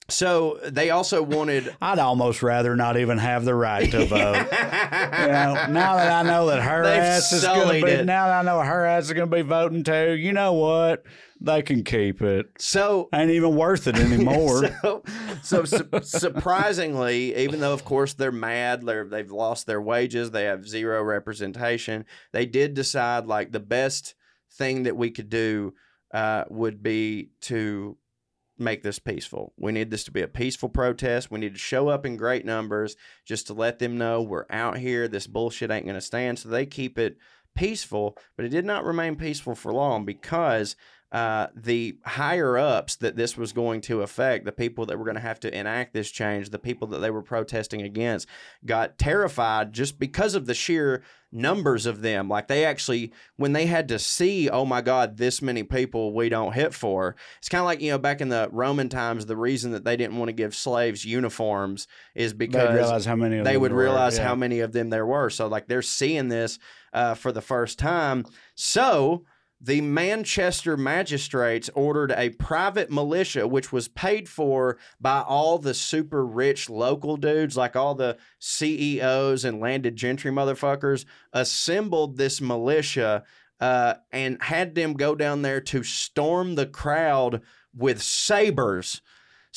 So they also wanted.
I'd almost rather not even have the right to vote. you know, now that I know that her
They've
ass is going to be,
it.
now that I know her ass is going to be voting too, you know what? They can keep it.
So
Ain't even worth it anymore.
so, so su- surprisingly, even though of course they're mad, they're they've lost their wages, they have zero representation. They did decide like the best thing that we could do uh, would be to make this peaceful. We need this to be a peaceful protest. We need to show up in great numbers just to let them know we're out here. This bullshit ain't going to stand. So they keep it peaceful, but it did not remain peaceful for long because uh, the higher ups that this was going to affect, the people that were going to have to enact this change, the people that they were protesting against, got terrified just because of the sheer numbers of them. Like they actually, when they had to see, oh my God, this many people we don't hit for, it's kind of like, you know, back in the Roman times, the reason that they didn't want to give slaves uniforms is
They'd
because
realize how many
they would
there were,
realize
yeah.
how many of them there were. So like they're seeing this uh, for the first time. So the Manchester magistrates ordered a private militia, which was paid for by all the super rich local dudes, like all the CEOs and landed gentry motherfuckers, assembled this militia uh, and had them go down there to storm the crowd with sabers.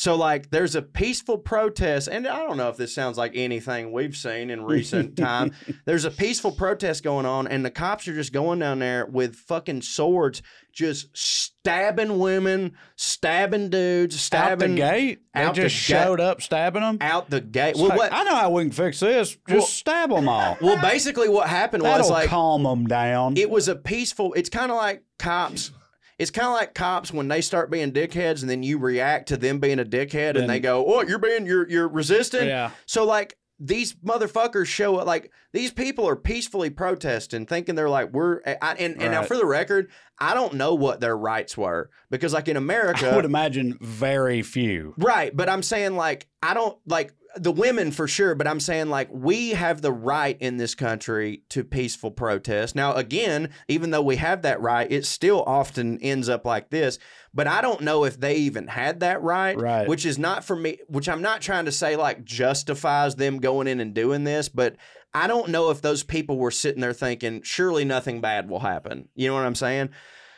So, like, there's a peaceful protest, and I don't know if this sounds like anything we've seen in recent time. There's a peaceful protest going on, and the cops are just going down there with fucking swords, just stabbing women, stabbing dudes,
out the
stabbing
gate. They
out the
just
gate.
showed up stabbing them.
out the gate. Well,
like,
what?
I know how we can fix this. Just
Well-
stab them all.
Well, basically, what happened was
That'll
like
calm them down.
it was a peaceful. It's kind of like cops. It's kind of like cops when they start being dickheads, and then you react to them being a dickhead, and they go, "Oh, you're being you're you're resistant."
Yeah.
So like these motherfuckers show up. Like these people are peacefully protesting, thinking they're like we're. I, and and now for the record, I don't know what their rights were because like in America,
I would imagine very few.
Right, but I'm saying like I don't like the women for sure, but I'm saying like we have the right in this country to peaceful protest. Now again, even though we have that right, it still often ends up like this. But I don't know if they even had that right,
Right.
which is not for me which I'm not trying to say like justifies them going in and doing this, but I don't know if those people were sitting there thinking surely nothing bad will happen. You know what I'm saying?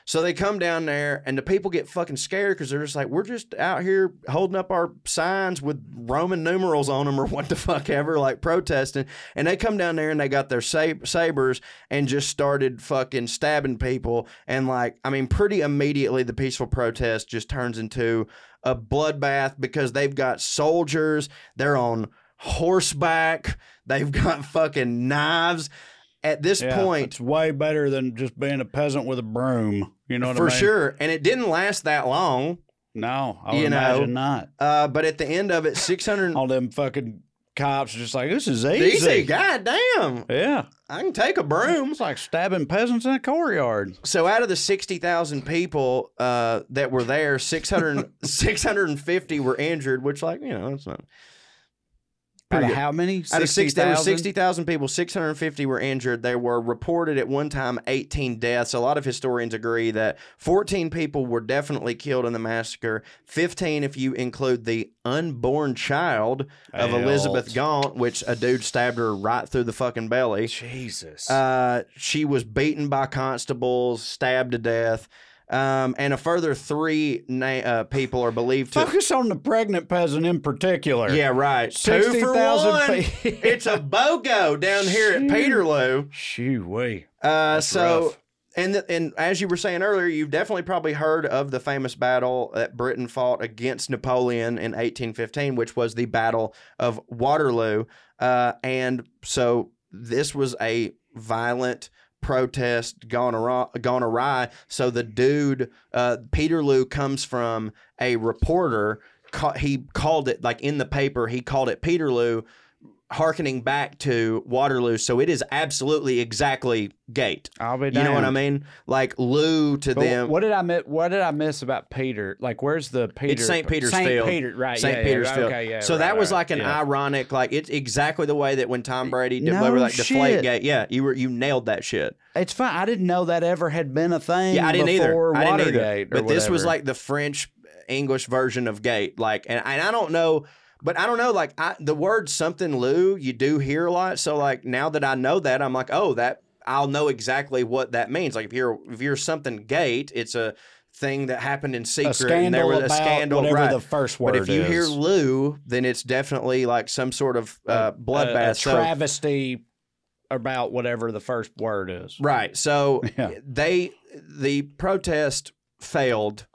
So they come down there, and the people get fucking scared because they're just like, we're just out here holding up our signs with Roman numerals on them or what the fuck ever, like protesting. And they come down there and they got their sab- sabers and just started fucking stabbing people. And like, I mean, pretty immediately, the peaceful protest just turns into a bloodbath because they've got soldiers, they're on horseback, they've got fucking knives. At this
Yeah,
point,
it's way better than just being a peasant with a broom. You know what
for
I mean?
sure. And it didn't last that long.
No, I would
You know,
imagine not.
Uh, but at the end of it, 600
All them fucking cops are just like, this is easy.
easy. God damn.
Yeah,
I can take a broom.
it's like stabbing peasants in a courtyard.
So out of the 60,000 people uh, that were there, 600, 650 were injured, which like, you know, it's not pretty good.
how many?
Out of six, there were
60,000?
60,000 people, 650 were injured. There were reported at one time 18 deaths. A lot of historians agree that 14 people were definitely killed in the massacre. 15, if you include the unborn child of. Elizabeth Gaunt, which a dude stabbed her right through the fucking belly.
Jesus.
Uh, she was beaten by constables, stabbed to death. Um, and a further three na- uh, people are believed to.
Focus on the pregnant peasant in particular.
Yeah, right. Two for
60,000
one.
pe-
it's a BOGO down here at Peterloo.
Shoo wee.
Uh, so,
rough.
and the, and as you were saying earlier, you've definitely probably heard of the famous battle that Britain fought against Napoleon in 1815, which was the Battle of Waterloo. Uh, and so this was a violent protest gone awry, gone awry. So the dude, uh, Peterloo, comes from a reporter. Ca- he called it like in the paper. He called it Peterloo, harkening back to Waterloo. So it is absolutely exactly Gate.
I'll be
You know what I mean? Like Lou to
But
them.
what did I miss? What did I miss about Peter? Like, where's the Peter?
It's St. Peter's
Saint
Field.
Peter, right?
St.
yeah, yeah,
Petersfield.
Okay, yeah.
so
right,
that was
right,
like an
yeah.
ironic, like it's exactly the way that when Tom Brady did
No
like deflate gate. Yeah, you were you nailed that shit.
It's fine. I didn't know that ever had been a thing.
Yeah, I didn't either.
before
I didn't either. But this was like the French English version of gate. Like, and, and I don't know, but I don't know. Like, I, the word something Lou, you do hear a lot. So like now that I know that, I'm like, oh, that I'll know exactly what that means. Like if you're if you're something gate, it's a thing that happened in secret.
A scandal
and there was a
about
scandal,
whatever
right.
the first word
But if you
is.
hear Lou, then it's definitely like some sort of uh,
a,
bloodbath.
a
So-
travesty about whatever the first word is.
Right. So
Yeah.
they the protest failed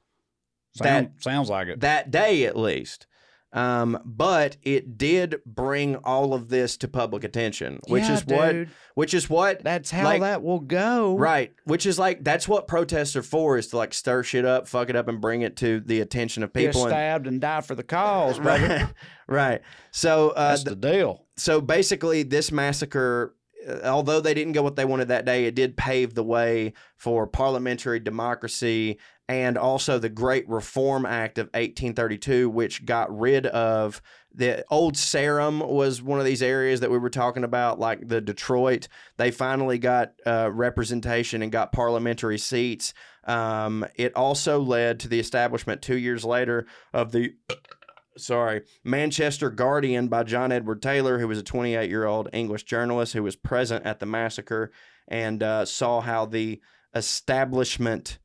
Sound, sounds like it.
that day at least. Um, but it did bring all of this to public attention, which
Yeah,
is what which is what
That's how
like-
that will go.
Right, which is like that's what protests are for is to like stir shit up, fuck it up, and bring it to the attention of people. and-
stabbed and die for the cause, brother.
right, right. So uh,
That's the deal.
so basically, this massacre, uh, although they didn't get what they wanted that day, it did pave the way for parliamentary democracy and also the Great Reform Act of 1832, which got rid of the old Sarum was one of these areas that we were talking about, like the Detroit. They finally got uh, representation and got parliamentary seats. Um, it also led to the establishment two years later of the sorry, Manchester Guardian by John Edward Taylor, who was a 28 year old English journalist who was present at the massacre and uh, saw how the establishment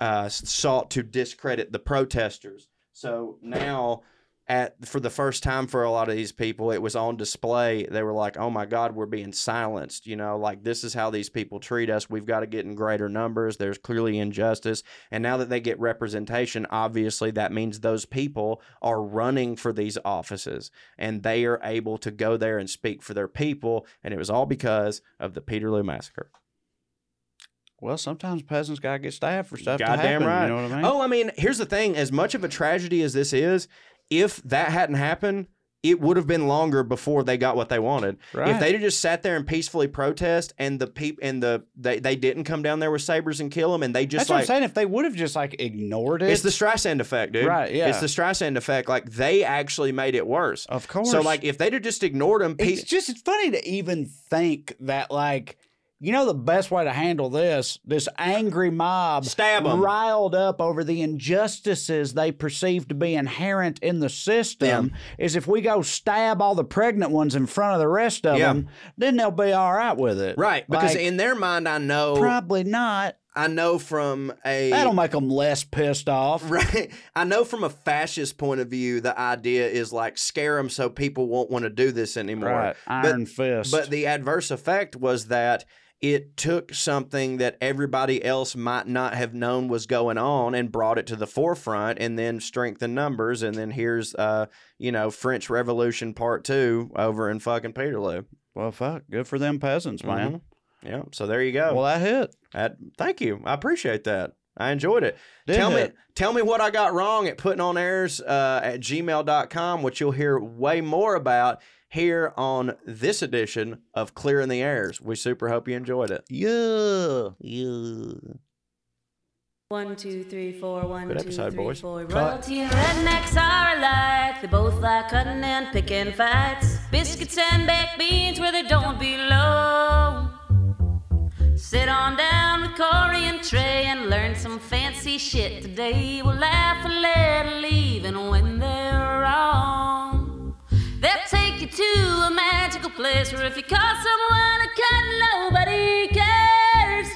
uh, sought to discredit the protesters. So now, at for the first time for a lot of these people, it was on display. They were like, "Oh my God, we're being silenced." You know, like this is how these people treat us. We've got to get in greater numbers. There's clearly injustice, and now that they get representation, obviously that means those people are running for these offices, and they are able to go there and speak for their people. And it was all because of the Peterloo massacre.
Well, sometimes peasants gotta get stabbed for stuff to
Goddamn
happen.
right.
You know what I mean?
Oh, I mean, here's the thing: as much of a tragedy as this is, if that hadn't happened, it would have been longer before they got what they wanted.
Right.
If they'd have just sat there and peacefully protest, and the peop and the they, they didn't come down there with sabers and kill them, and they just
That's what I'm saying. If they would have just like ignored it,
it's the Streisand effect, dude.
Right, yeah.
It's the Streisand effect. Like they actually made it worse.
of course.
So like if they'd have just ignored them,
it's just it's funny to even think that like you know the best way to handle this this angry mob
Stab 'em.
riled up over the injustices they perceive to be inherent in the system is if we go stab all the pregnant ones in front of the rest of
Yeah.
them then they'll be all right with it
right because
Like,
in their mind, I know
probably not
I know from a
that'll make them less pissed off
Right. I know from a fascist point of view, the idea is like scare them so people won't want to do this anymore.
right iron fist
But the adverse effect was that it took something that everybody else might not have known was going on and brought it to the forefront and then strengthened numbers. And then here's, uh, you know, French Revolution Part Two over in fucking Peterloo.
well fuck good for them peasants man
Mhm. Yeah. So there you go.
well that hit
That- thank you. I appreciate that. I enjoyed it.
Did
tell me tell me what I got wrong at putting on airs uh, at gmail.com, which you'll hear way more about here on this edition of Clearing the Airs. We super hope you enjoyed it.
yeah
Yeah.
One, two, three, four, one,
Good
two,
episode,
three,
boys.
four. Royalty and rednecks are alike. They both like cutting and picking fights. Biscuits and baked beans where they don't belong. Sit on down with Corey and Trae and learn some fancy shit today. We'll laugh a little even when they're wrong. They'll take you to a magical place where if you call someone a cunt, nobody cares.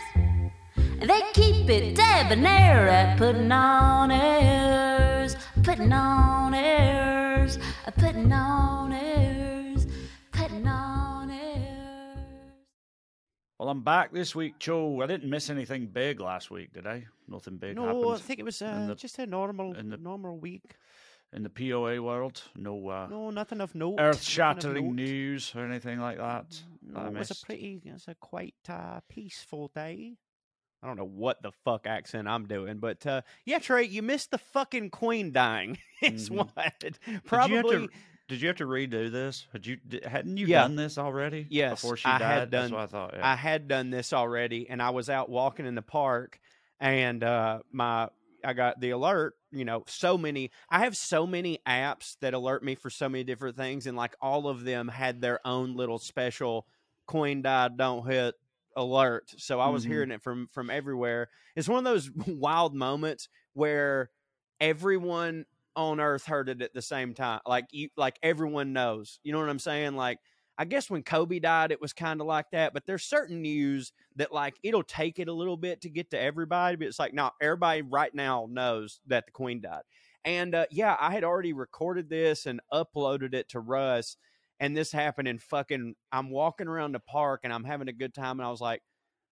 They keep it debonair at putting on airs, putting on airs, putting on airs, putting on airs.
Well, I'm back this week, Cho. I didn't miss anything big last week, did I? Nothing big
No,
happened
I think it was uh,
the-
just a normal,
the-
normal week.
In the POA world. No, uh,
No, nothing of note.
earth-shattering
of
news or anything like that.
No,
that
it was a pretty, it was a quite uh, peaceful day. I don't know what the fuck accent I'm doing, but uh, yeah, Trae, you missed the fucking queen dying. it's
Mhm.
what
Did you have
probably.
to- Did you have to redo this? Had you hadn't you
Yeah.
done this already?
Yes,
before she
I
died.
had
That's
done-
what I thought. Yeah.
I had done this already, and I was out walking in the park, and uh, my I got the alert. You know, so many. I have so many apps that alert me for so many different things, and like all of them had their own little special coin died don't hit alert. So I was
Mhm.
hearing it from from everywhere. It's one of those wild moments where
everyone on Earth heard it at the same time. Like you, like everyone knows. You know what I'm saying? Like I guess when Kobe died, it was kind of like that. But there's certain news that like it'll take it a little bit to get to everybody. But it's like no, everybody right now knows that the Queen died. And uh, yeah, I had already recorded this and uploaded it to Russ. And this happened in fucking. I'm walking around the park and I'm having a good time. And I was like,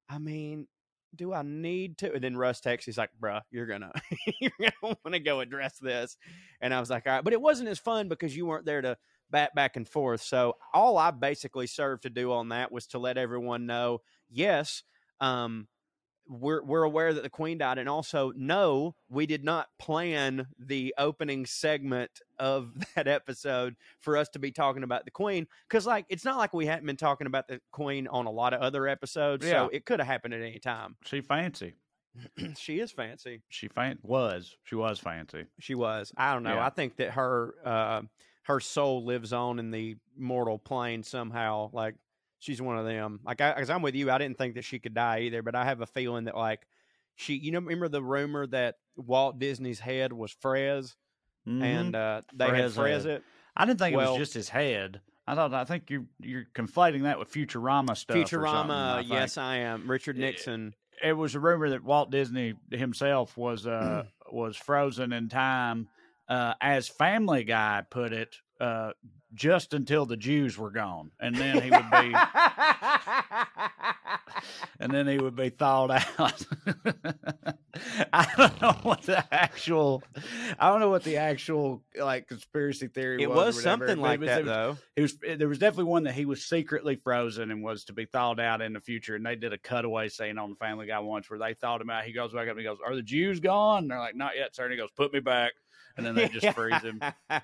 I mean, do I need to? And then Russ texts, he's like, bruh, you're gonna you're gonna want to go address this. And I was like, all right. But it wasn't as fun because you weren't there to bat back and forth. So all I basically served to do on that was to let everyone know, yes, um, we're we're aware that the queen died, and also no, we did not plan the opening segment of that episode for us to be talking about the queen because like it's not like we hadn't been talking about the queen on a lot of other episodes,
Yeah.
so it could have happened at any time.
She fancy.
she is fancy.
She fan was. She was fancy.
She was. I don't know.
Yeah.
I think that her uh, her soul lives on in the mortal plane somehow. Like she's one of them. Like I, because I'm with you. I didn't think that she could die either, but I have a feeling that like she. You know, remember the rumor that Walt Disney's head was Frez,
Mhm.
and uh, they
Frez
had Frez
head.
it.
I didn't think it was just his head. I thought. I think you're you're conflating that with Futurama stuff.
Futurama.
I
yes, I am. Richard. Nixon.
it was a rumor that Walt Disney himself was uh was frozen in time, uh, as Family Guy put it, uh, just until the Jews were gone, and then he would be, and then he would be thawed out. I don't know what the actual, I don't know what the actual like conspiracy theory
It
was.
was something like
was-
that
was-
though.
it was there was definitely one that he was secretly frozen and was to be thawed out in the future. And they did a cutaway scene on Family Guy once where they thawed him out. He goes back up and he goes, "Are the Jews gone?" And they're like, "Not yet, sir." And he goes, "Put me back." And then they just freeze him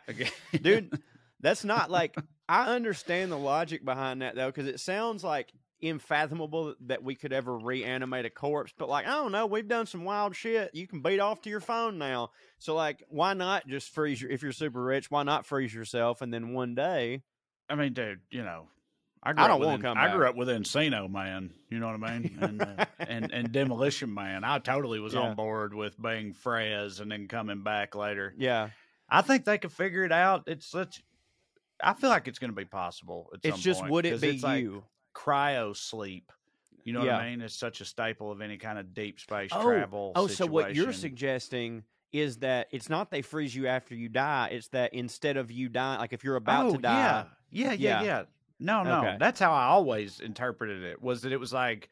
again.
dude that's not like i understand the logic behind that though because it sounds like unfathomable that we could ever reanimate a corpse but like i don't know we've done some wild shit you can beat off to your phone now so like why not just freeze your if you're super rich why not freeze yourself and then one day
I mean, dude, you know, I, grew
I
up
don't
with
wanna come
I grew up with Encino Man. You know what I mean? And uh, and, and Demolition Man. I totally was
Yeah.
on board with being Frez and then coming back later.
yeah
I think they could figure it out. It's such. I feel like it's going to be possible. At
it's
some
just
point,
would it be
it's like
you
cryo sleep? You know what I mean? It's such a staple of any kind of deep space
Oh,
travel.
oh so what you're suggesting is that it's not they freeze you after you die it's that instead of you dying like if you're about
oh,
to die
Yeah, yeah,
Yeah.
yeah, yeah. No, no,
Okay.
that's how I always interpreted it. Was that it was like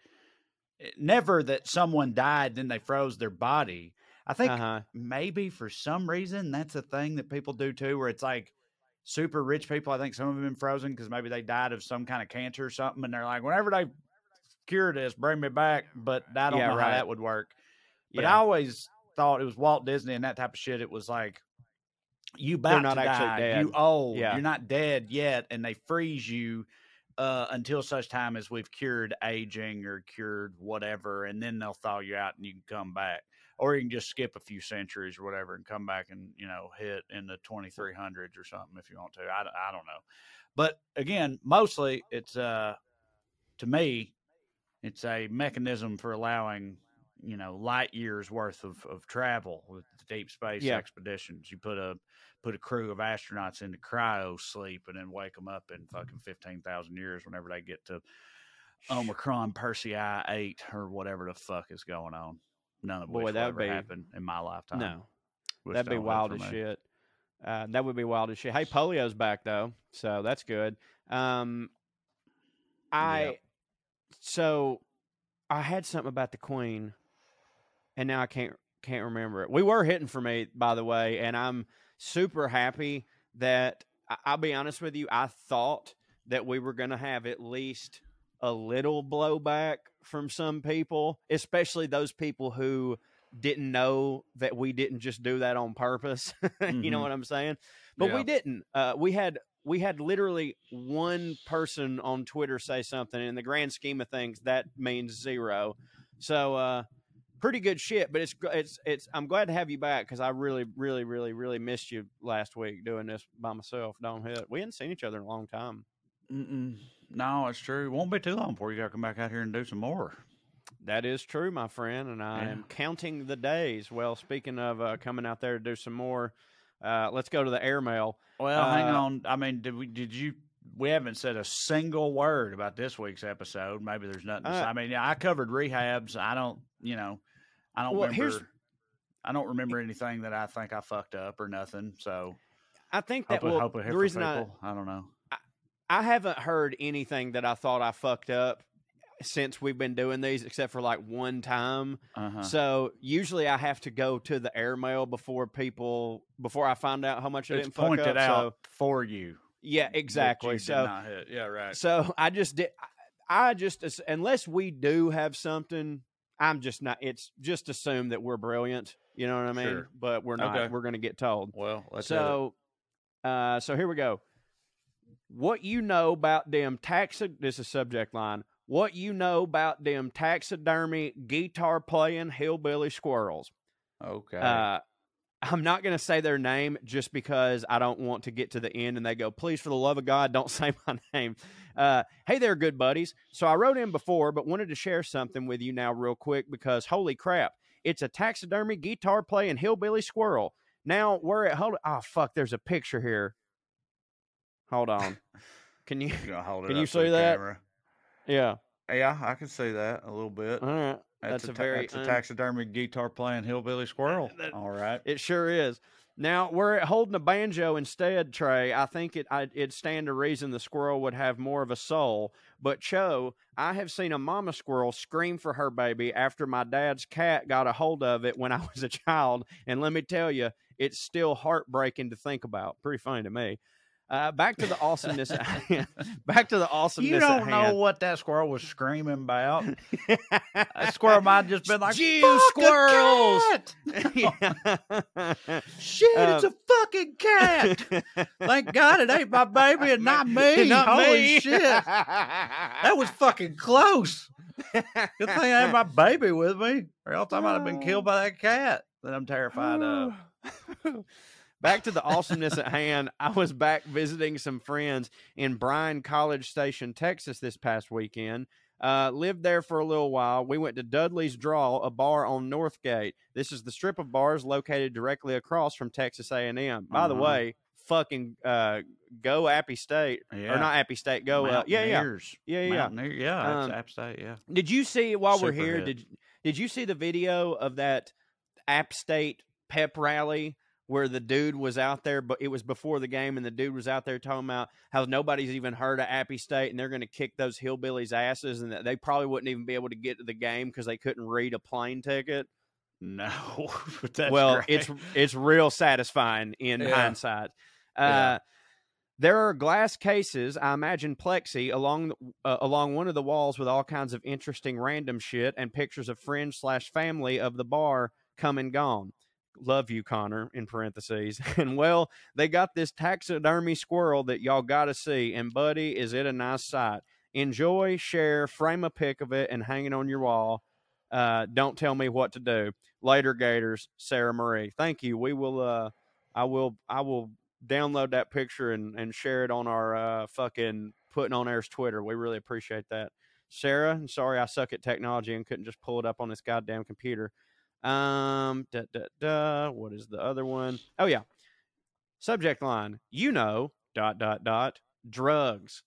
eh, never that someone died then they froze their body. I think
uh-huh
maybe for some reason that's a thing that people do too, where it's like super rich people. I think some of them been frozen because maybe they died of some kind of cancer or something, and they're like, whenever they cure this, bring me back. But I don't
Yeah,
know
right.
how that would work. But
Yeah.
I always thought it was Walt Disney and that type of shit. It was like you about
not
to die,
dead.
you old,
Yeah.
you're not dead yet, and they freeze you. Uh, until such time as we've cured aging or cured whatever, and then they'll thaw you out and you can come back or you can just skip a few centuries or whatever and come back and you know hit in the 2300s or something if you want to I don't know but again mostly it's uh to me it's a mechanism for allowing you know light years worth of, of travel with the deep space
Yeah.
expeditions you put a put a crew of astronauts into cryo sleep and then wake them up in fucking 15,000 years whenever they get to Omicron Persei 8 or whatever the fuck is going on. None of
Boy, that'd
ever
be-
happen in my lifetime.
no
Wish
That'd be wild as
me.
shit. Uh, that would be wild as shit. Hey, polio's back though, so that's good. Um, I
Yep.
so I had something about the Queen, and now I can't can't remember it. We were hitting for me, by the way, and I'm super happy that I'll be honest with you. I thought that we were going to have at least a little blowback from some people, especially those people who didn't know that we didn't just do that on purpose. you know
Mhm.
what I'm saying? But
Yeah.
we didn't. Uh, we had we had literally one person on Twitter say something. In the grand scheme of things, that means zero. So uh, pretty good shit. But it's it's it's. I'm glad to have you back because I really really really really missed you last week doing this by myself. Don't hit. We hadn't seen each other in a long time.
Mm-mm. No, it's true. It won't be too long before you got to come back out here and do some more.
That is true, my friend, and I
Yeah.
am counting the days. Well, speaking of uh, coming out there to do some more, uh, let's go to the airmail.
Well, hang
Uh,
on. I mean, did we? Did you? We haven't said a single word about this week's episode. Maybe there's nothing. To say.
Uh,
I mean, I covered rehabs. I don't. You know, I don't
Well,
remember. I don't remember anything that I think I fucked up or nothing. So
I think that
hope, it-
well,
hope
the reason I,
people. I don't know.
I haven't heard anything that I thought I fucked up since we've been doing these, except for like one time.
Uh-huh.
So usually I have to go to the airmail before people before I find out how much I
it's
didn't fuck
pointed
up.
out
So
for you.
yeah, exactly. So
yeah, right.
so I just did. I just unless we do have something, I'm just not. It's just assume that we're brilliant. You know what I mean?
Sure.
But we're not.
Okay.
We're going to get told.
well,
so, uh, so here we go. What you know about them taxi? This is subject line. What you know about them taxidermy guitar playing hillbilly squirrels?
okay.
Uh, I'm not going to say their name just because I don't want to get to the end and they go, please, for the love of God, don't say my name. Uh, hey there, good buddies. So I wrote in before, but wanted to share something with you now, real quick, because holy crap, it's a taxidermy guitar playing hillbilly squirrel. Now, where it, hold Oh, fuck, there's a picture here. Hold on. Can you,
You hold it
can you see that?
camera?
yeah.
Yeah, I can see that a little bit.
All right.
That's,
That's
a,
a
ta-
very
that's a taxidermy guitar playing hillbilly squirrel.
That-
All right.
It sure is. Now, were holding a banjo instead, Trae, I think it I, it'd stand to reason the squirrel would have more of a soul. But Cho, I have seen a mama squirrel scream for her baby after my dad's cat got a hold of it when I was a child, and let me tell you, it's still heartbreaking to think about. Pretty funny to me. Uh, back to the awesomeness. back to the awesomeness.
You don't know what that squirrel was screaming about. that squirrel might have just been like,
Jew
"Fuck a
squirrels!"
cat!"
Yeah.
Shit, it's
Um,
a fucking cat. Thank God it ain't my baby and not me.
Not
Holy
me.
shit. That was fucking close. Good thing I had my baby with me, or else I might have been killed by that cat that I'm terrified of.
back to the awesomeness at hand. I was back visiting some friends in Bryan College Station, Texas this past weekend. Uh, lived there for a little while. We went to Dudley's Draw, a bar on Northgate. This is the strip of bars located directly across from Texas A&M. By the
Uh-huh.
way, fucking uh, go Appy State
Yeah.
or not Appy State? Go uh, yeah yeah yeah yeah.
Mountaineer, yeah,
Um,
App State, yeah.
Did you see while we're here?
hit.
Did did you see the video of that App State pep rally where the dude was out there, but it was before the game, and the dude was out there talking about how nobody's even heard of Appy State, and they're going to kick those hillbillies' asses, and that they probably wouldn't even be able to get to the game because they couldn't read a plane ticket.
No, but that's
well, it's it's real satisfying in
Yeah.
hindsight. Uh,
Yeah.
There are glass cases, I imagine plexi, along uh, along one of the walls with all kinds of interesting random shit and pictures of friends slash family of the bar come and gone. Love you, Connor, in parentheses. And well, they got this taxidermy squirrel that y'all got to see. And buddy, is it a nice sight? Enjoy, share, frame a pic of it, and hang it on your wall. Uh, don't tell me what to do. Later, Gators, Sarah Marie. Thank you. We will. Uh, I will. I will download that picture and and share it on our uh, fucking putting on air's Twitter. We really appreciate that. Sarah, sorry I suck at technology and couldn't just pull it up on this goddamn computer. Um, da, da, da, what is the other one? Oh yeah, subject line. You know, dot dot dot, drugs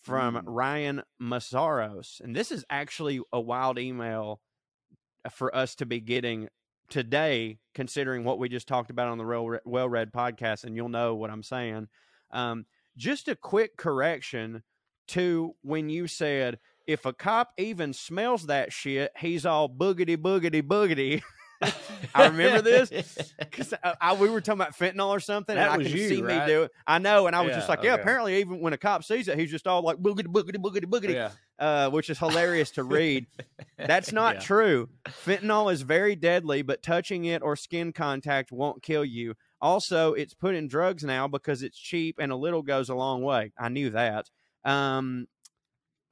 from
Mm.
Ryan Masaros, and this is actually a wild email for us to be getting today, considering what we just talked about on the Well Read podcast, and you'll know what I'm saying. Um, just a quick correction to when you said, if a cop even smells that shit, he's all boogity, boogity, boogity. I remember this because we were talking about fentanyl or something,
That
and I can
you,
see me
right?
do it. I know, and I was
Yeah,
just like, yeah.
okay.
Apparently, even when a cop sees it, he's just all like boogity, boogity, boogity, boogity
yeah.
uh, which is hilarious to read. That's not
Yeah.
true. Fentanyl is very deadly, but touching it or skin contact won't kill you. Also, it's put in drugs now because it's cheap and a little goes a long way. I knew that. Um,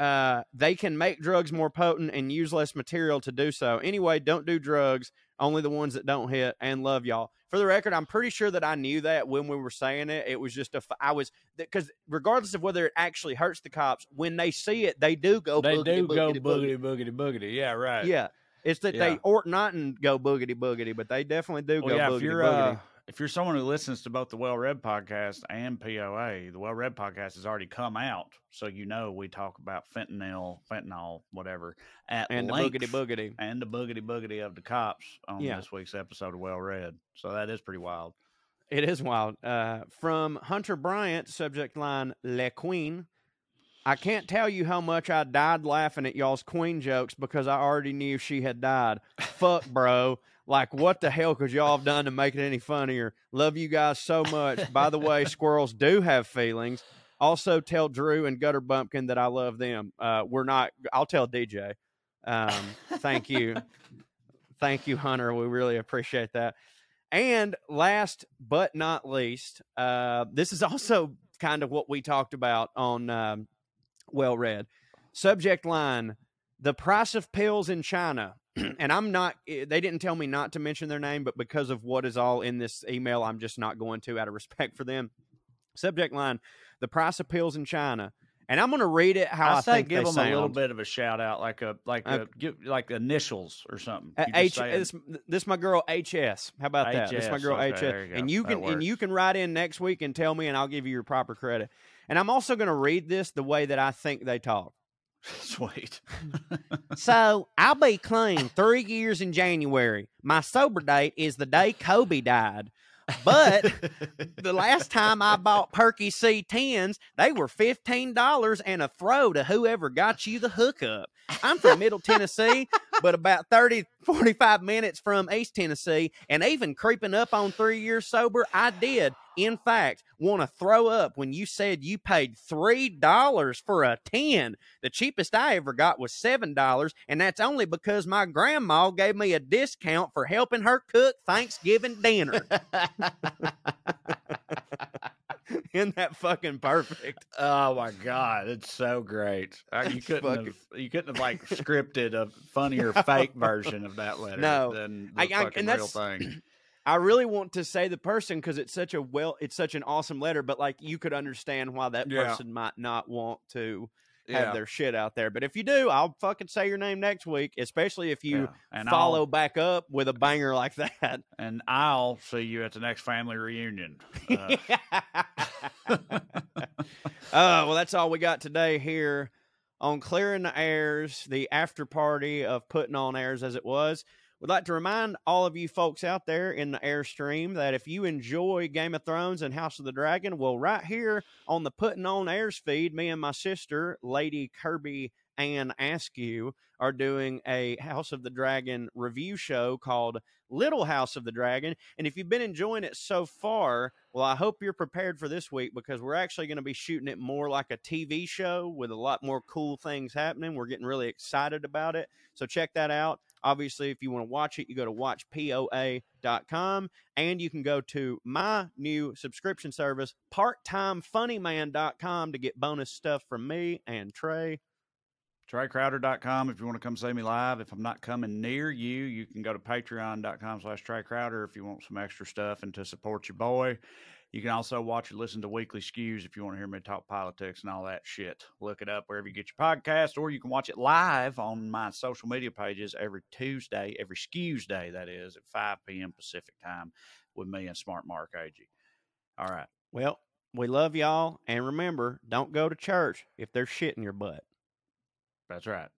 uh, they can make drugs more potent and use less material to do so. Anyway, don't do drugs. Only the ones that don't hit. And love y'all. for the record, I'm pretty sure that I knew that when we were saying it. It was just a, f- I was, because regardless of whether it actually hurts the cops, when they see it, they do go
they
boogity,
do go
boogity,
boogity boogity boogity. Yeah, right.
Yeah. It's that
Yeah.
they ought not and go boogity boogity, but they definitely do
Well,
go
yeah,
boogity
if you're
boogity.
uh, if you're someone who listens to both the Well Read podcast and POA, the Well Read podcast has already come out, so you know we talk about fentanyl, fentanyl, whatever, at
and the
length,
boogity boogity.
and the boogity boogity of the cops on
Yeah.
this week's episode of Well Read. So that is pretty wild.
It is wild. Uh, from Hunter Bryant, subject line Le Queen. I can't tell you how much I died laughing at y'all's Queen jokes because I already knew she had died. Fuck, bro. Like, what the hell could y'all have done to make it any funnier? Love you guys so much. By the way, squirrels do have feelings. Also, tell Drew and Gutter Bumpkin that I love them. Uh, we're not, I'll tell DJ. Um, thank you. thank you, Hunter. We really appreciate that. And last but not least, uh, this is also kind of what we talked about on um, Well Read. Subject line The price of pills in China. and I'm not, eh, they didn't tell me not to mention their name, but because of what is all in this email, I'm just not going to out of respect for them. Subject line The price of pills in China. And I'm going to read it how I,
I say
think
give them a little bit of a shout out, like a like a
Okay.
give, like initials or something.
Uh, H
it.
this, this my girl HS. How about that? This my girl
okay,
HS.
you
and you
That
can and you can write in next week and tell me, and I'll give you your proper credit. And I'm also going to read this the way that I think they talk.
Sweet.
So I'll be clean three years in January. My sober date is the day Kobe died. But the last time I bought Perky C10s, they were $15 and a throw to whoever got you the hookup. I'm from Middle Tennessee, but about 30, 45 minutes from East Tennessee, and even creeping up on three years sober, I did, in fact, want to throw up when you said you paid $3 for a 10. The cheapest I ever got was $7, and that's only because my grandma gave me a discount for helping her cook Thanksgiving dinner. Isn't that fucking perfect?
Oh my god, it's so great. You couldn't
fucking-
have you couldn't have like scripted a funnier fake version of that letter
No.
than
I-
the
I-
fucking
and
real thing.
I really want to say the person because it's such a well, it's such an awesome letter, but like you could understand why that
Yeah.
person might not want to have
Yeah.
their shit out there. But if you do, I'll fucking say your name next week, especially if you
Yeah. and
follow back up with a banger like that.
and I'll see you at the next family reunion. Uh,
uh, well, that's all we got today here on Clearing the Airs, the after party of putting on airs as it was. We'd like to remind all of you folks out there in the airstream that if you enjoy Game of Thrones and House of the Dragon, well, right here on the Putting On Airs feed, me and my sister, Lady Kirby Ann Askew, are doing a House of the Dragon review show called Little House of the Dragon. And if you've been enjoying it so far, well, I hope you're prepared for this week because we're actually going to be shooting it more like a TV show with a lot more cool things happening. We're getting really excited about it. So check that out. Obviously, if you want to watch it, you go to watchpoa.com and you can go to my new subscription service, parttimefunnyman.com, to get bonus stuff from me and Trae.
TraeCrowder.com if you want to come see me live. If I'm not coming near you, you can go to patreon.com slash Trae Crowder if you want some extra stuff and to support your boy. You can also watch and listen to weekly skews if you want to hear me talk politics and all that shit. Look it up wherever you get your podcast, or you can watch it live on my social media pages every Tuesday, every skews day, that is, at 5 p.m. Pacific time with me and Smart Mark AG. All right.
Well, we love y'all. And remember, don't go to church if there's shit in your butt.
That's right.